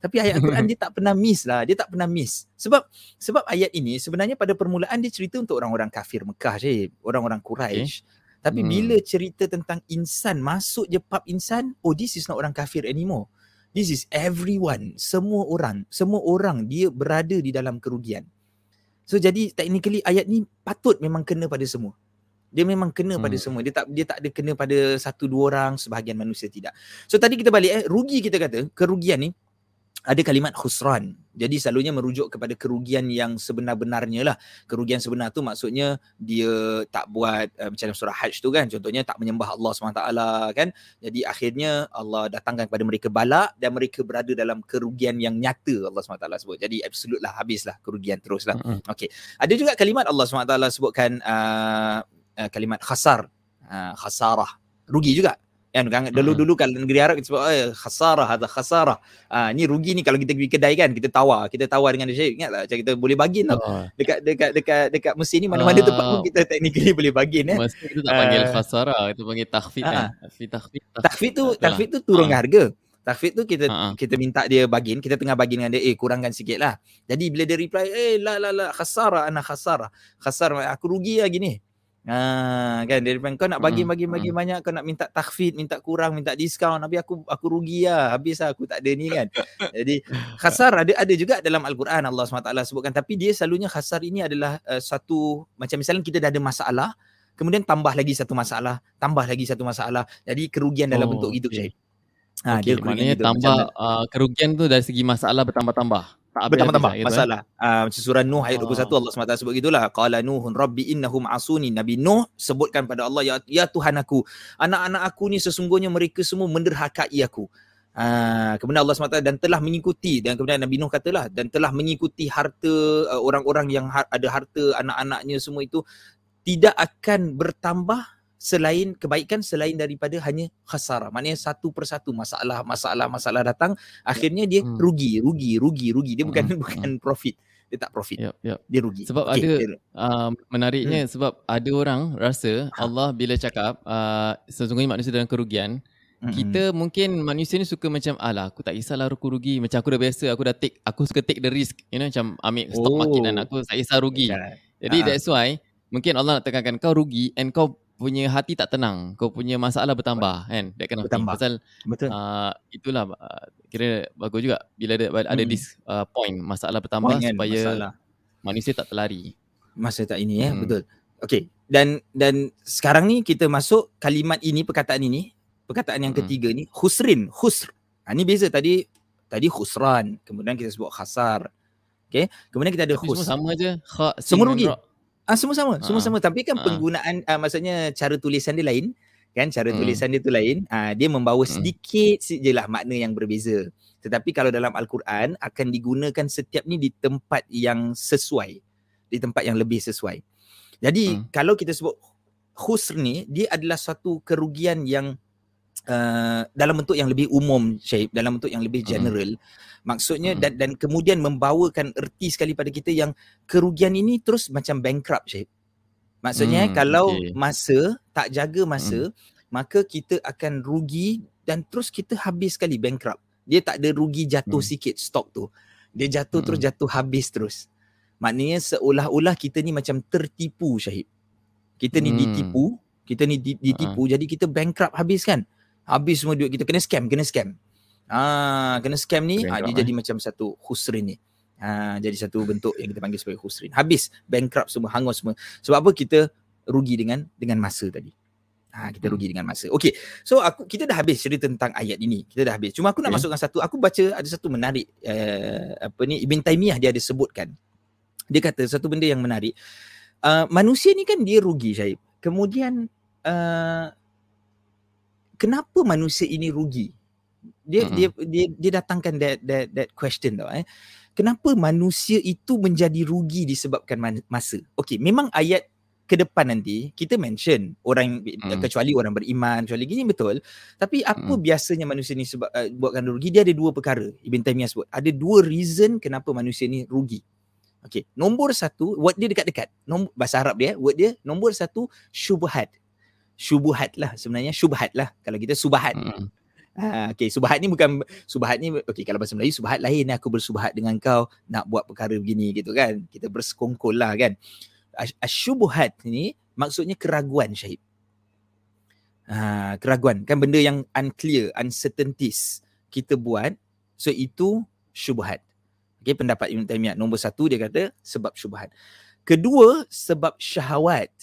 Tapi ayat Al-Quran dia tak pernah miss lah. Dia tak pernah miss. Sebab sebab ayat ini sebenarnya pada permulaan dia cerita untuk orang-orang kafir Mekah Syed. Orang-orang Quraisy tapi Hmm. bila cerita tentang insan masuk je pub insan oh this is not orang kafir anymore. This is everyone. Semua orang semua orang dia berada di dalam kerugian. So jadi technically ayat ni patut memang kena pada semua dia memang kena pada Hmm. semua dia tak dia tak ada kena pada satu dua orang sebahagian manusia tidak so tadi kita balik eh rugi kita kata kerugian ni ada kalimat khusran. Jadi selalunya merujuk kepada kerugian yang sebenar-benarnya lah. Kerugian sebenar tu maksudnya dia tak buat uh, macam dalam surah Hajj tu kan. Contohnya tak menyembah Allah SWT kan. Jadi akhirnya Allah datangkan kepada mereka balak dan mereka berada dalam kerugian yang nyata Allah SWT sebut. Jadi absolute lah habislah kerugian terus lah. Mm-mm. Ada juga kalimat Allah SWT sebutkan uh, uh, kalimat khasar. Uh, khasarah. Rugi juga. Kan kan dulu-dulu kalau negeri Arab kita sebut eh khasarah ada khasarah. Ah ni rugi ni kalau kita pergi kedai kan kita tawar, kita tawar dengan dia ingatlah macam kita boleh bagin tau. Oh, Dekat dekat dekat dekat mesin ni mana-mana Ah. tempat pun kita technically boleh bagin eh. Masa kita tak panggil Ah. khasara, kita panggil takhfid Ah, kan. Takhfid, takhfid. Takfid tu takfid tu turun Ah. harga. Takfid tu kita ah. kita minta dia bagin, kita tengah bagin dengan dia eh kurangkan sikit lah. Jadi bila dia reply eh la la la khasara ana khasara. Khasar aku rugi lah gini. Ah kan dia kau nak bagi Mm, bagi bagi banyak kau nak minta takhfid, minta kurang, minta diskaun tapi aku aku rugi lah. Habis lah aku tak ada ni kan. Jadi khasar ada ada juga dalam al-Quran Allah SWT sebutkan tapi dia selalunya khasar ini adalah uh, satu macam misalnya kita dah ada masalah kemudian tambah lagi satu masalah, tambah lagi satu masalah. Jadi kerugian dalam Oh, bentuk gitu okey. Syed. Ha, Okay, maknanya gitu. tambah uh, kerugian tu dari segi masalah bertambah-tambah. Tak habis-habis bertambah-tambah lah gitu, eh. masalah. Ah macam surah Nuh ayat 21 Ah. Allah SWT sebut gitulah. Qala Nuhun rabbi innahum asuni. Nabi Nuh sebutkan pada Allah ya, ya Tuhan aku, anak-anak aku ni sesungguhnya mereka semua menderhakai aku. Ah, kemudian Allah SWT dan telah mengikuti dan kemudian Nabi Nuh katalah dan telah mengikuti harta uh, orang-orang yang har- ada harta anak-anaknya semua itu tidak akan bertambah selain kebaikan selain daripada hanya khasarah. Maknanya satu persatu masalah masalah masalah datang akhirnya dia Hmm. rugi rugi rugi rugi dia bukan Hmm, bukan profit. Dia tak profit. Yep, yep. Dia rugi. Sebab Okey, ada- dia- Uh, menariknya sebab ada orang rasa Ha. Allah bila cakap uh, sesungguhnya manusia dalam kerugian, Mm-mm. kita mungkin manusia ni suka macam alah aku tak kisahlah aku rugi macam aku dah biasa aku dah take aku suka take the risk you know macam ambil stock market dan Oh. aku tak kisah rugi Kan. jadi Ha. that's why mungkin Allah nak tekankan kau rugi and kau punya hati tak tenang kau punya masalah bertambah kan that kind of Bertambah. pasal Betul. uh, itulah uh, kira bagus juga bila ada ada Mm-mm. this uh, point masalah bertambah Point kan, supaya masalah. manusia tak terlari masa tak ini eh Hmm. betul. Okey. Dan dan sekarang ni kita masuk kalimat ini perkataan ini, perkataan yang Hmm. ketiga ni khusrin, khusr. Ha ni beza tadi tadi khusran, kemudian kita sebut khasar. Okey. Kemudian kita ada Tapi semua khus. sama je kha Semua rugi. ra. Ah semua sama, semua Ha. sama tapi kan Ha. penggunaan uh, maksudnya cara tulisan dia lain kan cara Hmm. tulisan dia tu lain ah dia membawa Hmm. sedikit sajalah makna yang berbeza tetapi kalau dalam al-Quran akan digunakan setiap ni di tempat yang sesuai di tempat yang lebih sesuai jadi Hmm. kalau kita sebut khusr ni dia adalah suatu kerugian yang uh, dalam bentuk yang lebih umum Syed dalam bentuk yang lebih Hmm. general maksudnya Hmm. dan dan kemudian membawakan erti sekali pada kita yang kerugian ini terus macam bankrupt Syed maksudnya Hmm, kalau okey. masa tak jaga masa maka kita akan rugi dan terus kita habis sekali bankrupt dia tak ada rugi jatuh Hmm. sikit stok tu dia jatuh terus Hmm. jatuh habis terus maknanya seolah-olah kita ni macam tertipu Syahid kita ni Hmm. ditipu kita ni di- ditipu jadi kita bankrupt habis kan habis semua duit kita kena scam kena scam Ah, kena scam ni, ah, dia Bankrupt, jadi macam satu khusrin ni. Ha, jadi satu bentuk yang kita panggil sebagai khusrin. Habis bankrupt semua, hangus semua. Sebab apa kita rugi dengan dengan masa tadi. Ha, kita Hmm. rugi dengan masa. Okey. So aku kita dah habis cerita tentang ayat ini. Kita dah habis. Cuma aku nak Okay. masukkan satu. Aku baca ada satu menarik uh, apa ni Ibn Taymiyah dia ada sebutkan. Dia kata satu benda yang menarik. Uh, manusia ni kan dia rugi Syaib. Kemudian uh, kenapa manusia ini rugi? Dia Mm-mm. dia dia dia datangkan that that that question tau eh. Kenapa manusia itu menjadi rugi disebabkan man- masa? Okey, memang ayat ke depan nanti kita mention orang Mm. kecuali orang beriman kecuali gini betul tapi apa Mm. biasanya manusia ni sebab uh, buatkan rugi dia ada dua perkara Ibn Taymiyah sebut ada dua reason kenapa manusia ni rugi okey nombor satu word dia dekat-dekat nombor bahasa Arab dia word dia nombor satu syubhat syubhat lah sebenarnya syubhat lah kalau kita subahat Mm-mm. Ha, okay, subhat ni bukan subhat ni okey kalau bahasa Melayu subhat lain aku bersubhat dengan kau nak buat perkara begini gitu kan. Kita bersekongkol lah kan. Asyubuhat ni maksudnya keraguan Syahid. Ha, keraguan kan benda yang unclear, uncertainties kita buat so itu syubhat. Okey pendapat Ibn Taymiyah nombor satu dia kata sebab syubhat. Kedua sebab syahwat.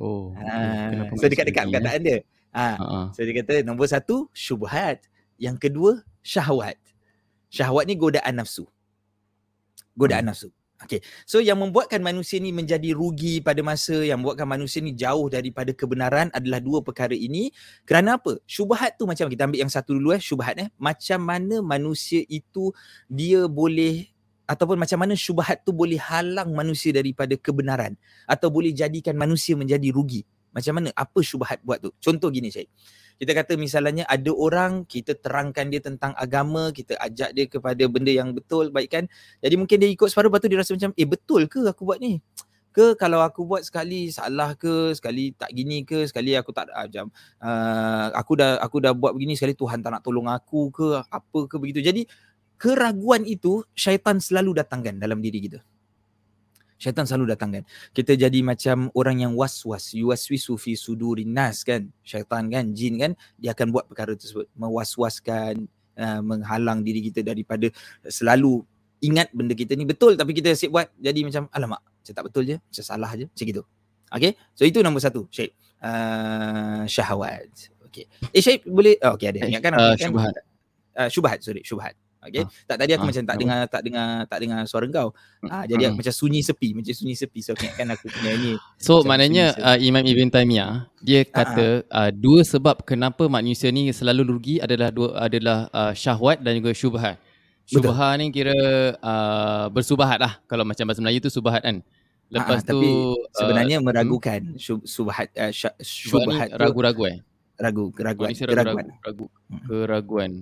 Oh. Ha, so dekat-dekat eh? perkataan dia. Ha, Ha. So dia kata nombor satu syubhat. Yang kedua syahwat. Syahwat ni godaan nafsu. Godaan nafsu. Okay. So yang membuatkan manusia ni menjadi rugi pada masa yang membuatkan manusia ni jauh daripada kebenaran adalah dua perkara ini. Kerana apa? Syubhat tu macam kita ambil yang satu dulu eh. Syubhat eh. Macam mana manusia itu dia boleh ataupun macam mana syubhat tu boleh halang manusia daripada kebenaran atau boleh jadikan manusia menjadi rugi. Macam mana? Apa syubhat buat tu? Contoh gini Syed. Kita kata misalnya ada orang, kita terangkan dia tentang agama, kita ajak dia kepada benda yang betul, baik kan? Jadi mungkin dia ikut separuh, lepas tu dia rasa macam, eh betul ke aku buat ni? Ke kalau aku buat sekali salah ke, sekali tak gini ke, sekali aku tak ah, macam uh, aku dah aku dah buat begini sekali Tuhan tak nak tolong aku ke, apa ke begitu. Jadi keraguan itu syaitan selalu datangkan dalam diri kita. Syaitan selalu datangkan. Kita jadi macam orang yang was-was. Yuwaswisu fi sudurin nas kan. Syaitan kan, jin kan. Dia akan buat perkara tersebut. Mewaswaskan, uh, menghalang diri kita daripada selalu ingat benda kita ni betul tapi kita asyik buat. Jadi macam, alamak, macam tak betul je. Macam salah je. Macam gitu. Okay. So itu nombor satu. Syed. Uh, syahwat. Okay. Eh Syed boleh, oh, okay ada. Ingatkan uh, aku kan? syubhat. Uh, syubhat, sorry. Syubhat. Okay. Ah. Tak tadi aku Ah, macam tak kenapa? dengar tak dengar tak dengar suara kau. Ah jadi Mm-mm. macam sunyi sepi, macam sunyi sepi. So ingatkan aku punya ni. So Macam maknanya uh, Imam Ibn Taymiyah dia kata uh, dua sebab kenapa manusia ni selalu rugi adalah dua adalah uh, syahwat dan juga syubhat. Syubhat ni kira uh, bersubahat lah kalau macam bahasa Melayu tu subahat kan. Lepas ah, tu tapi uh, sebenarnya meragukan syub, subhat uh, syubhat ragu-ragu eh. ragu keraguan Manusia keraguan. ragu-ragu ragu, Mm. keraguan.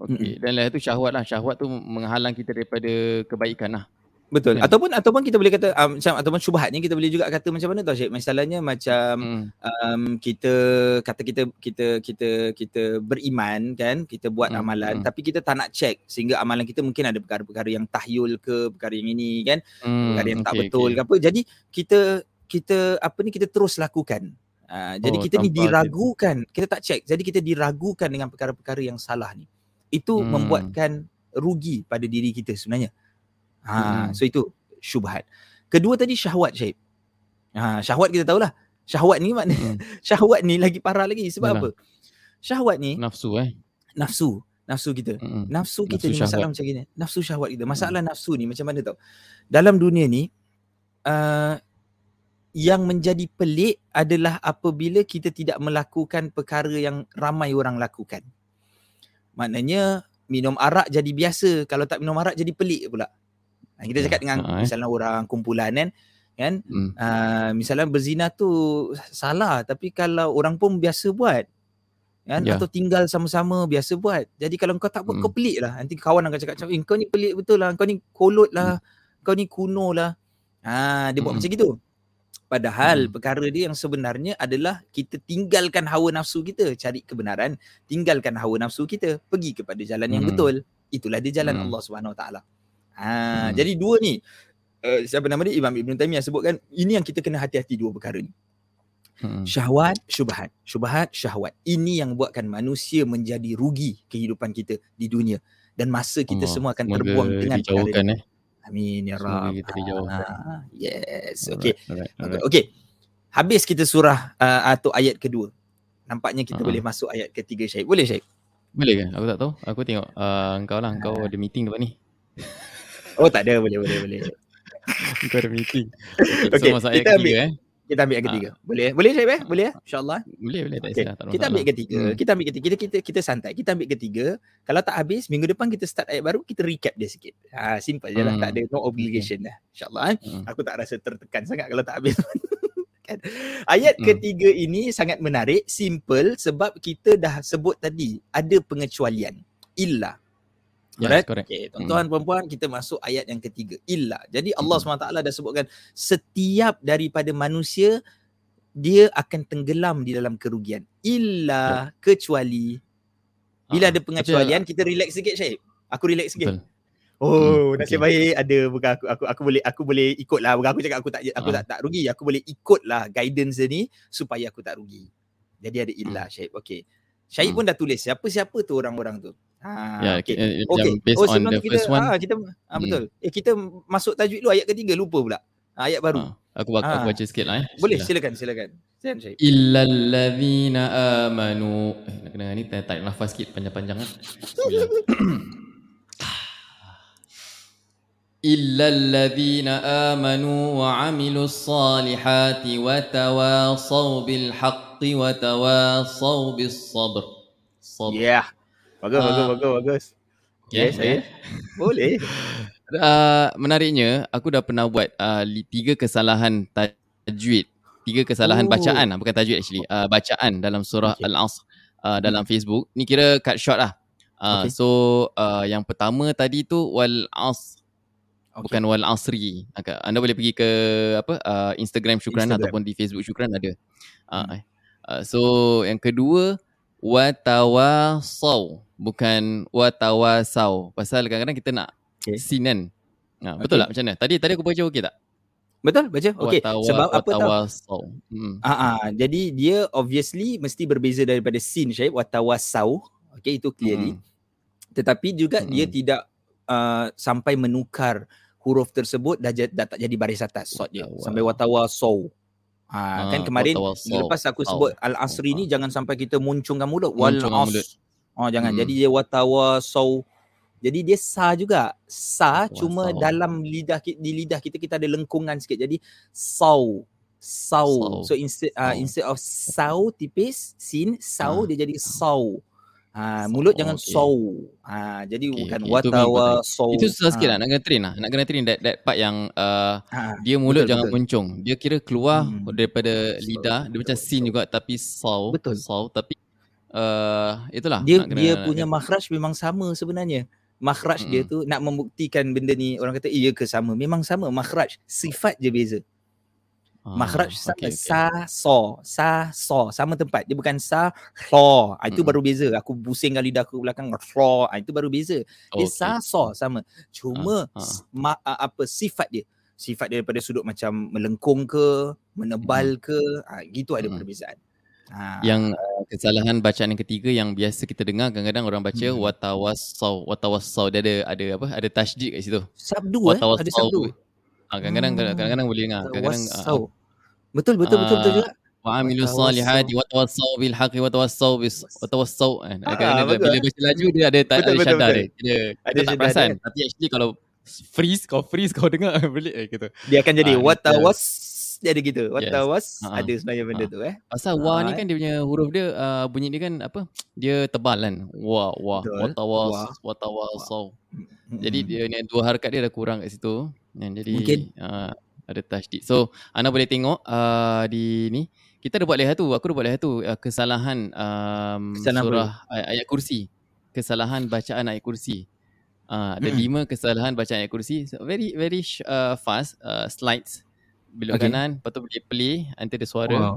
Okey. Dan lepas tu syahwat lah. Syahwat tu menghalang kita daripada kebaikan lah. Betul. Kan? Ataupun ataupun kita boleh kata um, macam ataupun syubhat ni kita boleh juga kata macam mana tau Syed? Masalahnya macam Hmm. um, kita kata kita kita kita kita beriman kan kita buat Hmm, amalan hmm. tapi kita tak nak check sehingga amalan kita mungkin ada perkara-perkara yang tahyul ke perkara yang ini kan Hmm, perkara yang tak okey, betul okey. ke apa jadi kita kita apa ni kita terus lakukan uh, jadi Oh, kita ni diragukan kita tak check jadi kita diragukan dengan perkara-perkara yang salah ni itu Hmm. membuatkan rugi pada diri kita sebenarnya ha Hmm. so itu syubhat kedua tadi syahwat Syed ha syahwat kita tahulah syahwat ni makna Hmm. syahwat ni lagi parah lagi sebab Yalah. apa syahwat ni Nafsu eh. nafsu nafsu kita Hmm. Nafsu kita Nafsu ni masalah syahwat. Hmm. macam gini. Nafsu syahwat kita. Masalah nafsu ni macam mana tau? Dalam dunia ni uh, yang menjadi pelik adalah apabila kita tidak melakukan perkara yang ramai orang lakukan. Maknanya minum arak jadi biasa, kalau tak minum arak jadi pelik pula. Ha, kita Ya, cakap dengan ha, eh. misalnya orang kumpulan kan, kan Hmm. uh, misalnya berzina tu salah tapi kalau orang pun biasa buat kan Ya. atau tinggal sama-sama biasa buat jadi kalau kau tak buat Hmm. kau pelik lah nanti kawan akan cakap eh, kau ni pelik betul lah kau ni kolot lah kau ni kuno lah ha, dia buat Hmm. macam gitu padahal Hmm. perkara dia yang sebenarnya adalah kita tinggalkan hawa nafsu kita cari kebenaran tinggalkan hawa nafsu kita pergi kepada jalan yang Hmm. betul itulah dia jalan Hmm. Allah Subhanahu Wa Taala ha, Hmm. jadi dua ni uh, siapa nama dia Imam Ibn Taimiyah sebutkan ini yang kita kena hati-hati dua perkara ni. Hmm. Syahwat, syubhat. Syubhat, syahwat. Ini yang buatkan manusia menjadi rugi kehidupan kita di dunia. Dan masa kita Allah, semua akan semoga terbuang dengan perkara ini. eh. Amin ya Semoga Rab. kita. Ah, yes. Okay. Alright, alright, Okay. Habis kita surah uh, atau ayat kedua. Nampaknya kita Ha-ha. boleh masuk ayat ketiga Syed. Boleh Syed? Boleh ke? Aku tak tahu. Aku tengok uh, kau lah. Kau Ah. ada meeting depan ni. Oh tak ada. Boleh, boleh, boleh. Kau ada meeting. Okay, Okay, so masuk ayat kita ketiga ambil- eh. Kita ambil ayat ketiga. Boleh? Boleh Syed eh? Boleh eh? InsyaAllah. Boleh, boleh. Tak Okay. salah. Tak Kita ambil ketiga. Hmm. Kita ambil ketiga. Kita, kita, kita santai. Kita ambil ketiga. Kalau tak habis, minggu depan kita start ayat baru, kita recap dia sikit. Ha, simple je lah. Hmm. Tak ada no obligation dah. InsyaAllah. Eh? Hmm. Aku tak rasa tertekan sangat kalau tak habis. kan? Ayat Hmm. ketiga ini sangat menarik, simple sebab kita dah sebut tadi ada pengecualian. Illa. Yes, Alright? correct. Okay, tuan-tuan Hmm. puan-puan kita masuk ayat yang ketiga. Illa. Jadi Allah SWT dah sebutkan setiap daripada manusia dia akan tenggelam di dalam kerugian. Illa kecuali bila Ah, ada pengecualian kita relax sikit Syed. Aku relax sikit. Betul. Oh, Hmm, nasib okay. baik ada bukan aku aku aku boleh aku boleh ikut lah. Bukan aku cakap aku tak aku Ah. tak tak rugi. Aku boleh ikut lah guidance dia ni supaya aku tak rugi. Jadi ada illa Syed. Okay. Syed Hmm. pun dah tulis siapa-siapa tu orang-orang tu. Ha, Ya, okay. okay. Okay. yang based oh, on sebelum the tu kita, first one. Ah, kita ah, Hmm. betul. Eh kita masuk tajuk dulu ayat ketiga lupa pula. Ah, ayat baru. Ah, aku, aku, aku Ah. baca sikit lah eh. Boleh Bismillah. silakan silakan. Silakan Syed. Illa allazina amanu. Eh, nak kena ni tak tarik nafas sikit panjang-panjang kan. Bismillah. إلا الذين آمنوا وعملوا الصالحات وتواصوا بالحق وتواصوا بالصبر صبر Yeah. Bagus Ah. bagus bagus bagus. Yeah, Yes, saya. Boleh. Uh, menariknya aku dah pernah buat uh, tiga kesalahan tajwid tiga kesalahan Oh. bacaan lah bukan tajwid actually uh, bacaan dalam surah Okay. Al-Asr uh, dalam Facebook ni kira cut short lah uh, Okay. so uh, yang pertama tadi tu wal asr Okay. bukan wal asri anda boleh pergi ke apa uh, Instagram Syukran Instagram. ataupun di Facebook Syukran ada uh, Hmm. uh, so yang kedua watawasaw bukan watawasau pasal kadang-kadang kita nak Okay. sin kan Ha, betul Okay. tak macam mana? Tadi tadi aku baca okey tak? Betul baca. Okey. Watawa- Sebab apa tahu? watawasau. Hmm. Ah, ah, jadi dia obviously mesti berbeza daripada sin Syed watawasau. Okey itu clearly. Hmm. Tetapi juga dia Mm-mm. tidak uh, sampai menukar huruf tersebut dah, dah tak jadi baris atas sod dia sampai watawasau. Ha, Ah, kan kemarin watawasau. minggu lepas aku sebut al-asri ni jangan sampai kita muncungkan mulut wal as. Oh jangan. Hmm. Jadi dia watawasau. Jadi dia sa juga. Sa Watawasau. cuma dalam lidah di lidah kita kita ada lengkungan sikit. Jadi sau. Sau. Sau. So instead uh, Sau. instead of sau tipis sin sau Ah. dia jadi sau. Ha, Sau, mulut jangan okay. sau. Ha, jadi Okay, bukan okay. Watawa sau. Itu susah sikit ha, lah nak kena train lah. Nak kena train that, that part yang uh, ha. dia mulut Betul, jangan betul. muncung. Dia kira keluar Hmm. daripada Sau, lidah. Dia betul, macam sin betul. juga tapi sau. Betul. Sau tapi uh, itulah. Dia kena, dia punya kena- makhraj memang sama sebenarnya. Makhraj dia Mm-mm. tu nak membuktikan benda ni orang kata iya ke sama. Memang sama makhraj. Sifat je beza. Ah, Makhraj sama okay, okay. sa so sa so sama tempat dia bukan sa so ah, itu Mm-mm. baru beza aku pusingkan lidah aku belakang so ah, itu baru beza dia Okay. sa so sama cuma Ah, ah. ma, ah, apa sifat dia sifat dia daripada sudut macam melengkung ke menebal ke ah, gitu ada Mm-mm. perbezaan ah, Yang uh, kesalahan bacaan yang ketiga yang biasa kita dengar kadang-kadang orang baca Hmm. watawasau. Watawasau dia ada ada apa? Ada tasjid kat situ. sabdu eh ada sabdu Ah, kadang-kadang Hmm. kadang-kadang boleh dengar. Kadang-kadang uh, betul betul betul betul Ah, juga wa amilu salihati wa tawassau bil haqqi wa tawassau bis wa tawassau kan. Ah, Kadang-kadang bagus. bila baca laju dia ada ta- Betul, ada syadar dia. Dia, Ada tak perasan. Tapi actually kalau freeze kau freeze kau dengar belik eh, gitu. dia akan jadi Ah, watawas dia ada gitu Yes. watawas Ah, ada sebenarnya benda ah. tu eh Pasal wa ni Ah, kan dia punya huruf dia uh, bunyi dia kan apa? Dia tebal kan. Wa wa Betul. wa tawas Wa. wa tawasau. Mm-mm. Jadi dia ni dua harakat dia dah kurang kat situ. Dan jadi Mungkin. uh, ada tasydid. So anda boleh tengok uh, di ni kita ada buat lihat tu. Aku dah buat lihat tu uh, kesalahan um, Kesalahan surah ayat, ayat kursi. Kesalahan bacaan ayat kursi. Uh, ada Mm-mm. lima kesalahan bacaan ayat kursi. So, very very uh, fast uh, slides. Belok Okay. kanan, lepas tu boleh play nanti ada suara. Wow.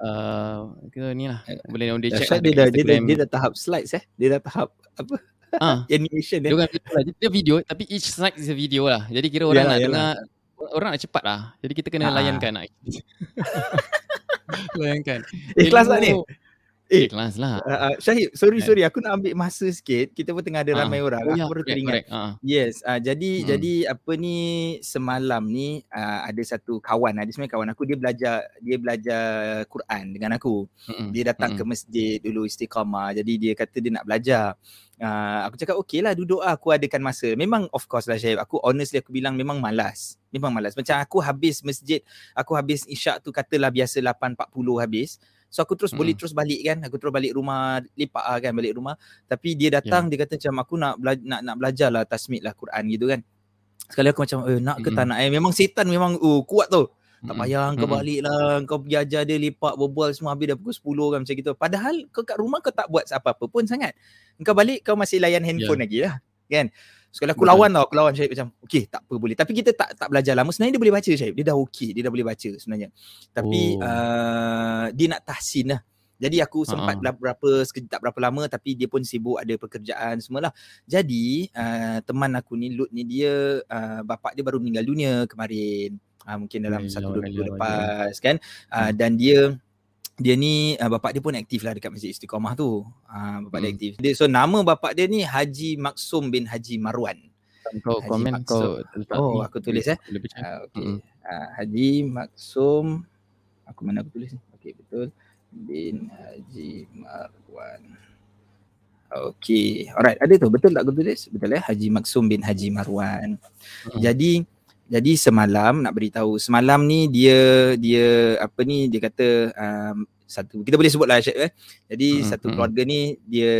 Uh, ke ni lah. Boleh dia check Dahsyat lah dia, dah, dia, dah, dia dah tahap slides eh. Dia dah tahap apa Ah, animation Dia eh. bukan video lah. Dia video tapi each slide is a video lah. Jadi kira orang Yalah, nak yalah. dengar orang nak cepat lah. Jadi kita kena Ah. layankan lah. Bayangkan. Ikhlas tak ni? Eh, kelas lah. Uh, uh, Syahid, sorry Eh. sorry aku nak ambil masa sikit. Kita pun tengah ada Ah. ramai orang. Oh, aku ya, baru teringat. Ah. Yes, uh, jadi Hmm. jadi apa ni semalam ni uh, ada satu kawan, ada sebenarnya kawan aku dia belajar dia belajar Quran dengan aku. Mm-mm. Dia datang ke Mm-mm. masjid dulu istiqamah. Jadi dia kata dia nak belajar. Uh, aku cakap okey lah duduk lah aku adakan masa. Memang of course lah Syahid. Aku honestly aku bilang memang malas. Memang malas. Macam aku habis masjid, aku habis isyak tu katalah biasa 8.40 habis. So aku terus boleh Mm. terus balik kan. Aku terus balik rumah, lepak lah kan balik rumah. Tapi dia datang dia kata macam aku nak bela- nak nak belajar lah tasmid lah Quran gitu kan. Sekali aku macam eh nak ke tak Mm-mm. nak eh. Memang setan memang oh, kuat tu. Tak payah kau balik lah. Kau pergi ajar dia lepak berbual semua habis dah pukul 10 kan macam gitu. Padahal kau kat rumah kau tak buat apa-apa pun sangat. Kau balik kau masih layan handphone lagi lah. Kan? Sekali aku Betul. lawan tau. Aku lawan Syahid macam okay tak apa boleh. Tapi kita tak tak belajar lama. Sebenarnya dia boleh baca Syahid. Dia dah okay. Dia dah boleh baca sebenarnya. Tapi Oh. uh, dia nak tahsin lah. Jadi aku sempat Ha-ha. uh berapa sekejap tak berapa lama tapi dia pun sibuk ada pekerjaan semualah. Jadi uh, teman aku ni Lut ni dia uh, bapak dia baru meninggal dunia kemarin. Uh, mungkin dalam satu dua minggu lepas kan. Uh, dan dia dia ni uh, bapak dia pun aktif lah dekat Masjid Istiqamah tu. Uh, bapak dia Hmm. aktif. Dia, so nama bapak dia ni Haji Maksum bin Haji Marwan. Kau Haji komen kau Maksud. letak Oh, ni. aku tulis, eh. Baca. Uh, okay. Mm-mm. Uh, Haji Maksum aku mana aku tulis ni? Okey betul. Bin Haji Marwan. Okey. Alright, ada tu. Betul tak aku tulis? Betul eh? Haji Maksum bin Haji Marwan. Mm-mm. Jadi jadi semalam nak beritahu semalam ni dia dia apa ni dia kata um, satu kita boleh sebut lah Syed eh. Jadi Mm, satu mm. keluarga ni dia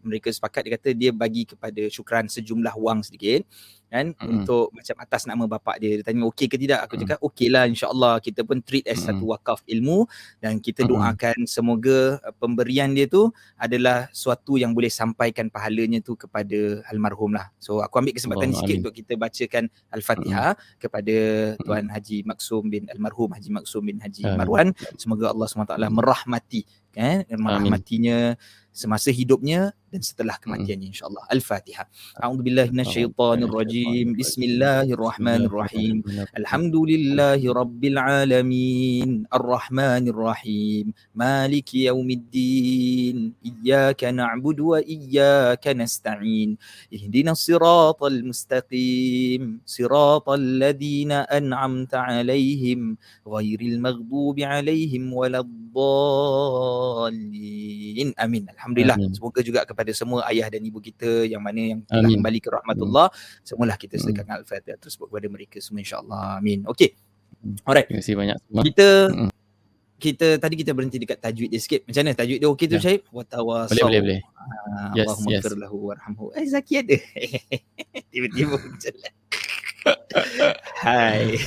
mereka sepakat dia kata dia bagi kepada syukran sejumlah wang sedikit kan Mm. untuk macam atas nama bapak dia. Dia tanya okey ke tidak? Aku Mm. cakap okey lah insya-Allah kita pun treat as Mm. satu wakaf ilmu dan kita Mm. doakan semoga uh, pemberian dia tu adalah suatu yang boleh sampaikan pahalanya tu kepada almarhum lah. So aku ambil kesempatan Allah, sikit amin. untuk kita bacakan Al-Fatihah kepada Tuan Haji Maksum bin almarhum Haji Maksum bin Haji Amin. Marwan. Semoga Allah SWT merahmati kan merahmatinya semasa hidupnya dan setelah kematiannya insyaallah. Al-Fatihah. A'udzubillahi minasyaitonirrajim. Bismillahirrahmanirrahim. Alhamdulillahi Rabbil Alamin Ar-Rahmanir Rahim Maliki Yawmiddin. Iyyaka na'budu wa iyyaka nasta'in. Ihdinas siratal mustaqim. Siratal ladhina an'amta alaihim Ghairil maghdubi alaihim waladdallin Amin Alhamdulillah Amin. Semoga juga kepada semua ayah dan ibu kita Yang mana yang telah Amin. kembali ke rahmatullah Semualah kita Hmm. sedekahkan Al-Fatihah tersebut kepada mereka semua insyaAllah. Amin. Okey. Alright. Terima kasih banyak semua. Kita Mm. kita tadi kita berhenti dekat tajwid dia sikit. Macam mana tajwid dia okey tu Ya. Syahid? Wa tawasaw. Boleh boleh boleh. Ah, Yes, Allahumma yes. warhamhu. Eh Zaki ada. Tiba-tiba jalan. Hai.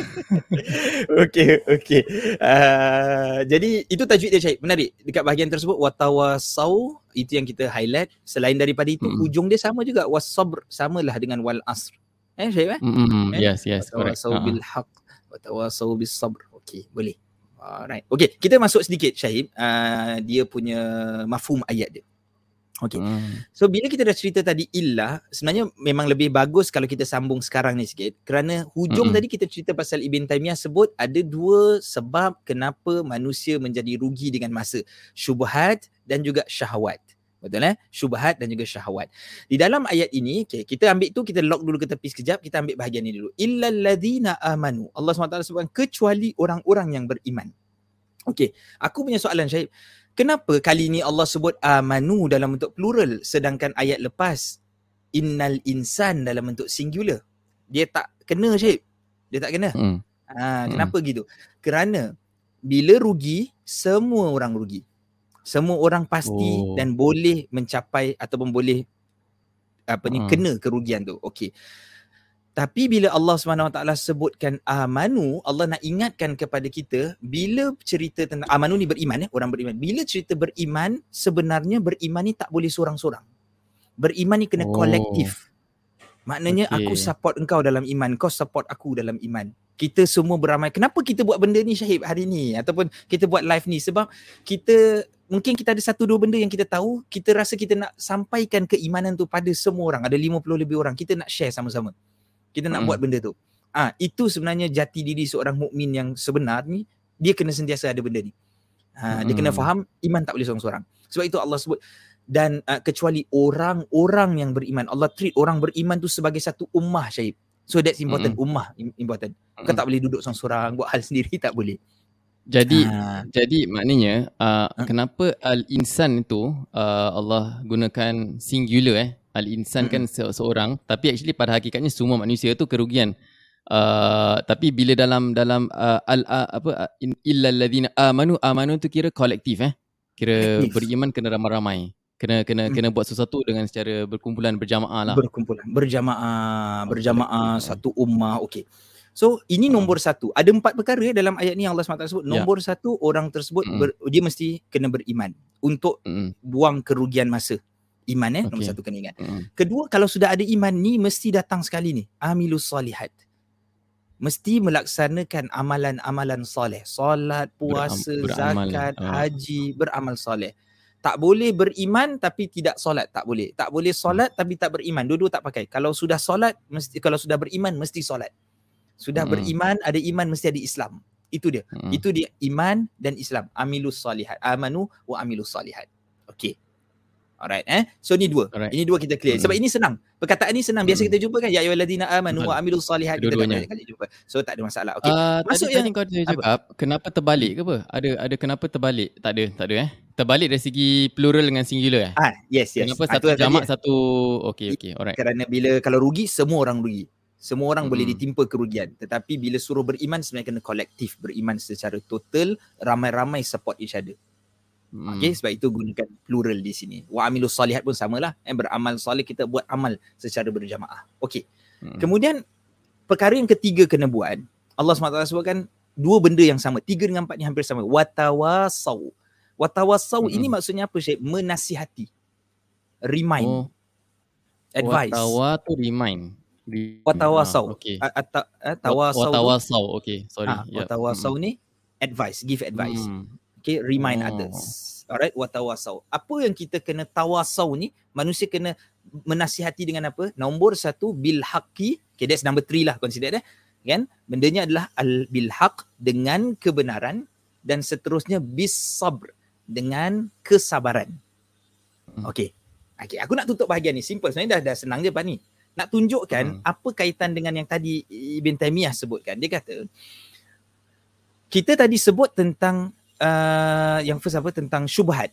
okey, okey. Uh, jadi itu tajwid dia Syahid. Menarik. Dekat bahagian tersebut watawasaw itu yang kita highlight. Selain daripada itu Mm-mm. hujung dia sama juga wasabr samalah dengan wal asr. Eh Syahid eh? Mm-mm. Eh? Yes yes correct. Watawasau Ha. bil haq Watawasau bis sabr Okay boleh Alright Okay kita masuk sedikit Syahid uh, Dia punya mafhum ayat dia Okay Mm. So bila kita dah cerita tadi illah Sebenarnya memang lebih bagus kalau kita sambung sekarang ni sikit Kerana hujung Mm-mm. tadi kita cerita pasal Ibn Taymiyah sebut Ada dua sebab kenapa manusia menjadi rugi dengan masa Syubhat dan juga syahwat Betul eh? Syubhat dan juga syahwat. Di dalam ayat ini, okay, kita ambil tu, kita lock dulu ke tepi sekejap, kita ambil bahagian ni dulu. Illal ladzina amanu. Allah SWT sebutkan kecuali orang-orang yang beriman. Okey, aku punya soalan Syahid. Kenapa kali ni Allah sebut amanu dalam bentuk plural sedangkan ayat lepas innal insan dalam bentuk singular? Dia tak kena Syahid. Dia tak kena. Mm. Ha, Hmm. kenapa gitu? Kerana bila rugi, semua orang rugi. Semua orang pasti Oh. dan boleh mencapai ataupun boleh apa ni Hmm. kena kerugian tu. Okey. Tapi bila Allah SWT sebutkan amanu, Allah nak ingatkan kepada kita bila cerita tentang amanu ni beriman eh, orang beriman. Bila cerita beriman, sebenarnya beriman ni tak boleh seorang-seorang. Beriman ni kena Oh. kolektif. Maknanya Okey. aku support engkau dalam iman, kau support aku dalam iman. Kita semua beramai. Kenapa kita buat benda ni Syahib hari ni ataupun kita buat live ni sebab kita mungkin kita ada satu dua benda yang kita tahu, kita rasa kita nak sampaikan keimanan tu pada semua orang. Ada 50 lebih orang. Kita nak share sama-sama. Kita nak Mm. buat benda tu. Ah, itu sebenarnya jati diri seorang mukmin yang sebenar ni dia kena sentiasa ada benda ni. Ha, dia kena Hmm. faham iman tak boleh seorang-seorang. Sebab itu Allah sebut dan uh, kecuali orang-orang yang beriman. Allah treat orang beriman tu sebagai satu ummah Syahib. So that's important. Ummah im- important. Kau Mm-mm. tak boleh duduk seorang-seorang buat hal sendiri tak boleh. Jadi Ha. jadi maknanya uh, Ha. kenapa al-insan itu uh, Allah gunakan singular eh al-insan kan se- seorang tapi actually pada hakikatnya semua manusia tu kerugian. Uh, tapi bila dalam dalam uh, al uh, apa uh, in, illal ladzina amanu amanu tu kira kolektif eh. Kira Kolektif. beriman kena ramai-ramai. Kena kena Hmm. kena buat sesuatu dengan secara berkumpulan berjamaah lah. Berkumpulan, berjamaah, berjamaah eh. satu ummah. Okey. So ini Hmm. nombor satu. Ada empat perkara dalam ayat ni yang Allah SWT sebut. Ya. Nombor satu orang tersebut Mm-mm. ber, dia mesti kena beriman untuk Mm-mm. buang kerugian masa. Iman eh nombor Okey. satu kena ingat. Mm-mm. Kedua kalau sudah ada iman ni mesti datang sekali ni. Amilus solihat. Mesti melaksanakan amalan-amalan soleh. Solat, puasa, beramal, zakat, ah. haji, beramal soleh. Tak boleh beriman tapi tidak solat, tak boleh. Tak boleh solat tapi tak beriman. Dua-dua tak pakai. Kalau sudah solat mesti kalau sudah beriman mesti solat. Sudah Mm-mm. beriman, ada iman mesti ada Islam. Itu dia. Mm-mm. Itu dia iman dan Islam. Amilus solihat. Amanu wa amilus solihat. Okey. Alright eh. So ni dua. Alright. Ini dua kita clear. Mm. Sebab ini senang. Perkataan ni senang. Biasa Mm. kita jumpa kan ya ayyuhallazina amanu wa amilus solihat kita dah banyak kali jumpa. So tak ada masalah. Okey. Uh, Masuk yang- tadi kau ada apa? cakap kenapa terbalik ke apa? Ada ada kenapa terbalik? Tak ada, tak ada eh. Terbalik dari segi plural dengan singular eh. Ah, yes yes. Kenapa Ah, satu tadi jamak satu okey okey alright. kerana bila kalau rugi semua orang rugi. Semua orang boleh Mm. ditimpa kerugian. Tetapi bila suruh beriman sebenarnya kena kolektif beriman secara total, ramai-ramai support each other. Hmm. Okay, sebab itu gunakan plural di sini. Wa amilus solihat pun samalah. Eh, beramal soleh kita buat amal secara berjamaah. Okey. Hmm. Kemudian perkara yang ketiga kena buat. Allah SWT sebutkan dua benda yang sama. Tiga dengan empat ni hampir sama. Watawasau. Watawasau Mm-mm. ini maksudnya apa Syed? Menasihati. Remind. Oh, advice. Watawa tu remind. Watawasau. Ah, Tawasau. tu- Watawasau. Okey, sorry. Ah, Yep. watawasau ni advice, give advice. Hmm. Okay, remind Oh. others. Alright, watawasau. Apa yang kita kena tawasau ni, manusia kena menasihati dengan apa? Nombor satu, bil haqqi. Okay, that's number three lah consider eh. Kan? Bendanya adalah al bil haq dengan kebenaran dan seterusnya bis sabr dengan kesabaran. Hmm. Okay. Okay, aku nak tutup bahagian ni. Simple. Sebenarnya dah, dah senang je Pak ni. Nak tunjukkan Hmm. apa kaitan dengan yang tadi Ibn Taymiyah sebutkan. Dia kata, kita tadi sebut tentang uh, yang first apa tentang syubhat.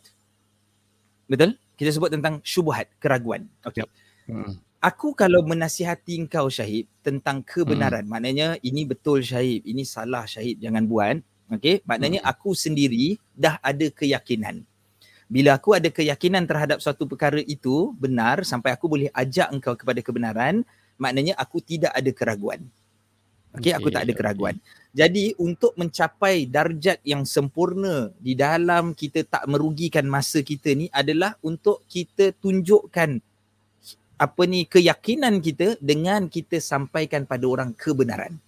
Betul? Kita sebut tentang syubhat, keraguan. Okey. Hmm. Aku kalau menasihati engkau Syahid tentang kebenaran, maknanya ini betul Syahid, ini salah Syahid, jangan buat. Okey, maknanya Hmm. aku sendiri dah ada keyakinan. Bila aku ada keyakinan terhadap suatu perkara itu benar sampai aku boleh ajak engkau kepada kebenaran, maknanya aku tidak ada keraguan. Okey, aku Okey, tak ada keraguan. Jadi untuk mencapai darjat yang sempurna di dalam kita tak merugikan masa kita ni adalah untuk kita tunjukkan apa ni keyakinan kita dengan kita sampaikan pada orang kebenaran.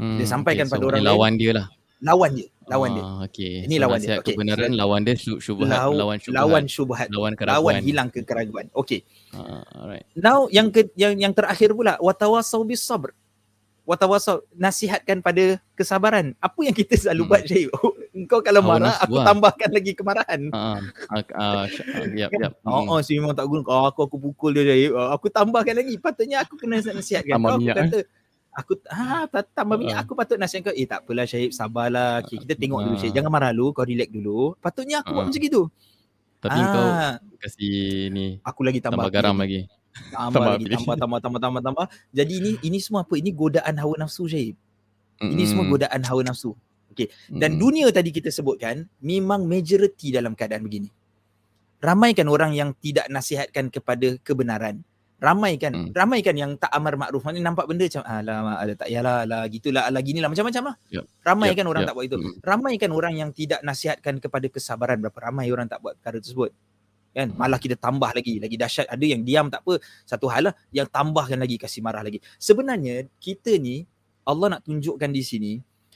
Hmm. Dia sampaikan pada so orang maknanya lawan dia lah. Lawan dia, lawan dia. Ah, okey. Ini So, lawan dia. Okey. kebenaran lawan dia syub- syubhat, Law- lawan syubhat, lawan syubhat, lawan keraguan. lawan hilang kekeraguan. Okey. Ah, alright. Now yang ke, yang yang terakhir pula watawasau bis sabr. Watawasau nasihatkan pada kesabaran. Apa yang kita selalu Hmm. buat Syahid? Engkau kalau Hawa marah aku lah. tambahkan lagi kemarahan. Ah, ah, sh- yap, yap. Oh, oh si memang tak guna. Oh, aku aku pukul dia Syahid. Oh, aku tambahkan lagi. Patutnya aku kena nasihatkan. Tambah Kau aku minyak, eh? kata aku ha ta- tambah minyak aku patut nasihatkan kau. Eh tak apalah Syahid, sabarlah. Okay, kita tengok dulu Ah. Syahid. Jangan marah dulu, kau relax dulu. Patutnya aku buat macam gitu. Tapi kau Ah, kasih ni aku lagi tambah tambah garam lagi. Tambah, Tambah lagi, tambah, tambah, tambah, tambah, tambah. Jadi ini ini semua apa? Ini godaan hawa nafsu Syahid. Ini semua godaan hawa nafsu. Dan Mm-mm. dunia tadi kita sebutkan memang majoriti dalam keadaan begini. Ramai kan orang yang tidak nasihatkan kepada kebenaran. Ramai kan, Hmm. ramai kan yang tak amar makruf. Maknanya nampak benda macam alah, alah tak yalah, alah gitulah, alah ginilah macam-macam lah. Yup. Ramai Yup, kan orang yup. tak buat itu. Mm. Ramai kan orang yang tidak nasihatkan kepada kesabaran. Berapa ramai orang tak buat perkara tersebut. Kan? Malah kita tambah lagi, lagi dahsyat. Ada yang diam tak apa, satu hal lah, yang tambahkan lagi, kasih marah lagi. Sebenarnya kita ni Allah nak tunjukkan di sini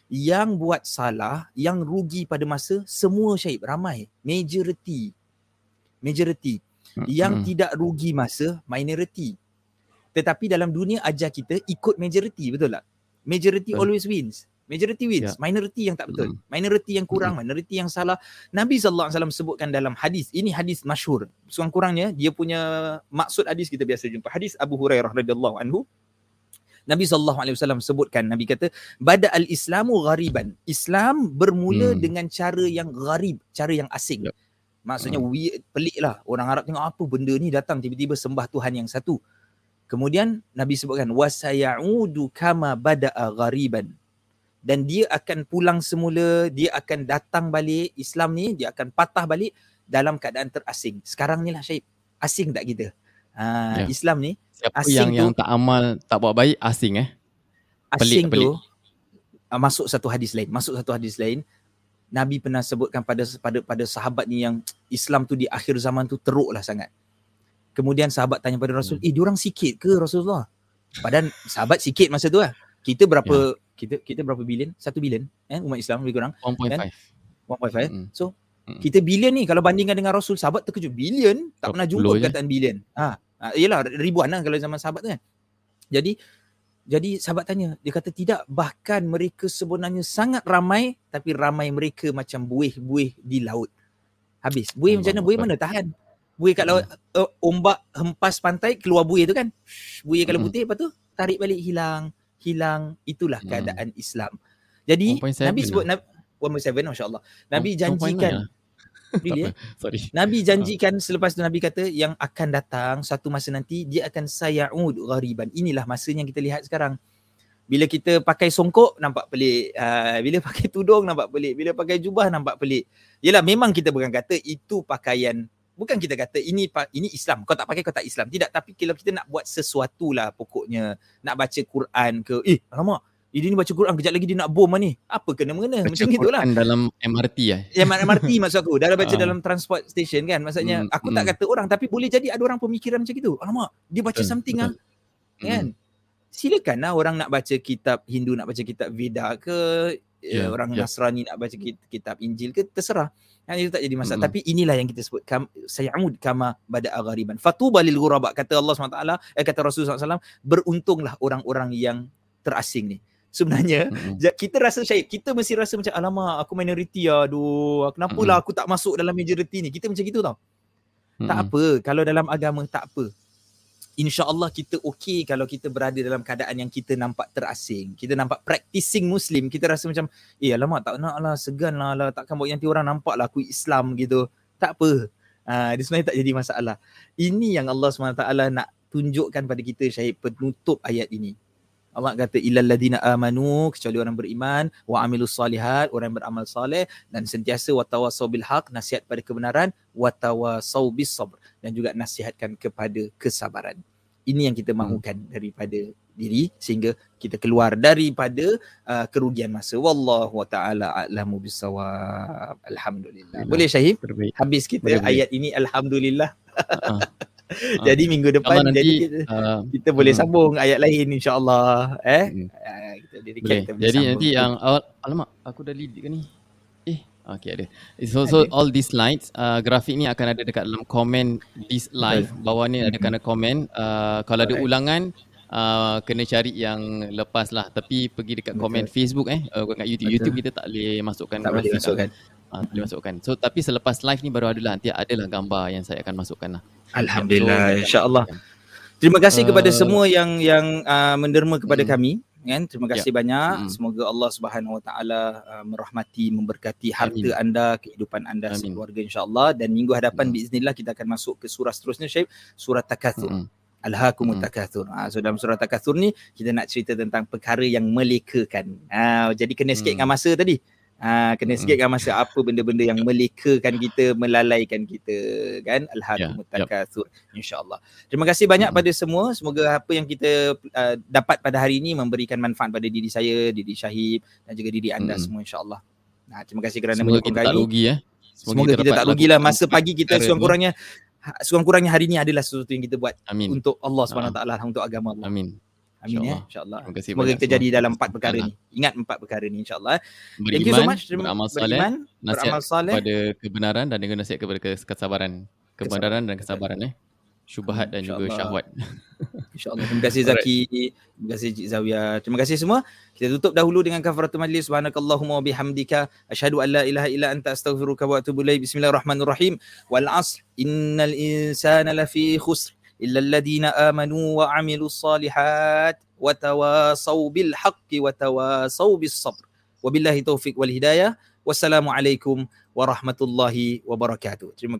yang buat salah, yang rugi pada masa semua syahid ramai, majority. Majority. Yang Mm-mm. tidak rugi masa minority. Tetapi dalam dunia ajar kita ikut majority, betul tak? Majority always wins. Majority wins, yeah. minority yang tak betul. Mm. Minority yang kurang, mm. minority yang salah. Nabi sallallahu alaihi wasallam sebutkan dalam hadis, ini hadis masyhur. Sekurang-kurangnya dia punya maksud hadis kita biasa jumpa. Hadis Abu Hurairah radhiyallahu anhu. Nabi sallallahu alaihi wasallam sebutkan, Nabi kata, "Bada al-Islamu ghariban." Islam bermula mm. dengan cara yang gharib, cara yang asing. Yeah. Maksudnya mm. weird, pelik lah. Orang Arab tengok apa benda ni datang tiba-tiba sembah Tuhan yang satu. Kemudian Nabi sebutkan wasayaudu kama bada'a ghariban dan dia akan pulang semula, dia akan datang balik Islam ni, dia akan patah balik dalam keadaan terasing. Sekarang ni lah Syed, asing tak kita? Ha, ya. Islam ni Siapa asing yang tu, yang tak amal, tak buat baik, asing eh? Pelik, asing pelik. tu uh, masuk satu hadis lain, masuk satu hadis lain. Nabi pernah sebutkan pada pada pada sahabat ni yang Islam tu di akhir zaman tu teruk lah sangat. Kemudian sahabat tanya pada Rasul, hmm. eh diorang sikit ke Rasulullah? Padahal sahabat sikit masa tu lah. Kita berapa ya kita kita berapa bilion? Satu bilion eh umat Islam lebih kurang. 1.5 kan? 1.5 mm. so mm. kita bilion ni kalau bandingkan dengan Rasul sahabat terkejut. Bilion tak pernah jumpa je. perkataan bilion ha. ha iyalah ribuan lah kalau zaman sahabat tu kan. Jadi jadi sahabat tanya dia kata tidak bahkan mereka sebenarnya sangat ramai tapi ramai mereka macam buih-buih di laut. Habis. Buih macam mana? Buih mana? Tahan. Buih kat laut uh, ombak hempas pantai keluar buih tu kan. Buih kalau putih. Lepas tu tarik balik hilang hilang itulah hmm. keadaan. Islam. Jadi Nabi sebut lah. Nabi 1.7 masya-Allah. Nabi janjikan Really, Sorry. Nabi janjikan selepas tu Nabi kata yang akan datang satu masa nanti dia akan sayaud ghariban. Inilah masanya yang kita lihat sekarang. Bila kita pakai songkok nampak pelik. Uh, bila pakai tudung nampak pelik. Bila pakai jubah nampak pelik. Yalah memang kita bukan kata itu pakaian bukan kita kata ini ini Islam. Kau tak pakai kau tak Islam. Tidak tapi kalau kita nak buat sesuatu lah pokoknya. Nak baca Quran ke. Eh alamak ini ni baca Quran. Kejap lagi dia nak bom lah ni. Apa kena mengena baca macam gitulah dalam MRT eh ya? MRT maksud aku. Dalam baca uh. dalam transport station kan. Maksudnya hmm, aku hmm. tak kata orang tapi boleh jadi ada orang pemikiran macam gitu. Alamak dia baca betul, something betul. ah kan? Hmm. silakan lah orang nak baca kitab Hindu nak baca kitab Veda ke yeah, ya, orang yeah. Nasrani nak baca kitab Injil ke terserah yang itu tak jadi masalah. Mm-hmm. tapi inilah yang kita sebut kam, sayamud kama bada aghariban. Fatuba lil ghuraba. Kata Allah SWT eh kata Rasulullah SAW beruntunglah orang-orang yang terasing ni. Sebenarnya mm-hmm. kita rasa syahid. Kita mesti rasa macam alamak aku minoriti aduh kenapalah mm-hmm. aku tak masuk dalam majority ni? Kita macam gitu tau. Mm-hmm. tak apa. Kalau dalam agama tak apa insya-Allah kita okey kalau kita berada dalam keadaan yang kita nampak terasing. Kita nampak practicing muslim, kita rasa macam eh alamak tak nak lah, segan lah, lah takkan buat nanti orang nampak lah aku Islam gitu. Tak apa. Uh, dia sebenarnya tak jadi masalah. Ini yang Allah SWT nak tunjukkan pada kita syahid penutup ayat ini. Allah kata ilal ladina amanu kecuali orang beriman wa amilus salihat orang yang beramal soleh dan sentiasa watawasau bil haq nasihat pada kebenaran watawasau bis sabr dan juga nasihatkan kepada kesabaran ini yang kita hmm. mahukan hmm. daripada diri sehingga kita keluar daripada uh, kerugian masa. Wallahu taala a'lamu bisawab alhamdulillah. Boleh syahid habis kita boleh, ayat boleh. ini alhamdulillah. Uh-huh. jadi minggu depan nanti, jadi kita, uh, kita boleh hmm. sambung ayat lain insyaallah. Eh? Uh, kita jadi kita jadi nanti yang awal alamak aku dah lead ke ni Okay ada. So so okay. all these slides uh, grafik ni akan ada dekat dalam komen this live. Bawah ni ada kena komen. Uh, kalau ada ulangan uh, kena cari yang lepas lah. Tapi pergi dekat komen Facebook eh. Uh, kat YouTube. Betul. YouTube kita tak boleh masukkan tak boleh masukkan. Uh, boleh masukkan. So tapi selepas live ni baru adalah nanti adalah gambar yang saya akan masukkan lah. Alhamdulillah. So, InsyaAllah. Terima kasih uh, kepada semua yang yang uh, menderma kepada hmm. kami kan terima ya. kasih ya. banyak hmm. semoga Allah Subhanahu Wa Taala uh, merahmati memberkati harta Amin. anda kehidupan anda Amin. sekeluarga insyaallah dan minggu hadapan hmm. biiznillah kita akan masuk ke surah seterusnya Syekh surah takatsur hmm. alhaakumut hmm. takatsur ha, so dalam surah takatsur ni kita nak cerita tentang perkara yang melekakan ha, jadi kena sikit hmm. dengan masa tadi Ha, kena sikit kan masa apa benda-benda yang melekakan kita, melalaikan kita kan. Alhamdulillah. Yeah, InsyaAllah. Terima kasih banyak pada semua. Semoga apa yang kita uh, dapat pada hari ini memberikan manfaat pada diri saya, diri Syahib dan juga diri anda hmm. semua insyaAllah. Nah, terima kasih kerana Semoga kita tak rugi ya. Semoga, Semoga kita, kita tak rugi lah masa pagi kita sekurang-kurangnya sekurang-kurangnya hari ini adalah sesuatu yang kita buat Amin. untuk Allah SWT, ha. untuk agama Allah. Amin. Amin ya insyaallah. Terima kasih Semoga kita jadi dalam empat perkara ni. Ingat empat perkara ni insyaallah. Beriman, Thank you so much. Beramal soleh, nasihat beramal soleh kepada kebenaran dan dengan nasihat kepada kesabaran. Kebenaran dan kesabaran eh. syubhat dan juga InsyaAllah. syahwat. InsyaAllah. Terima kasih Zaki. Terima kasih Cik Zawia. Terima kasih semua. Kita tutup dahulu dengan kafaratul majlis. Subhanakallahumma wa bihamdika. Asyhadu an la ilaha illa anta astaghfiruka wa atubu ilaik. Bismillahirrahmanirrahim. Wal asr. Innal insana lafi khusr. إلا الذين آمنوا وعملوا الصالحات وتواصوا بالحق وتواصوا بالصبر وبالله التوفيق والهداية والسلام عليكم warahmatullahi wabarakatuh. Terima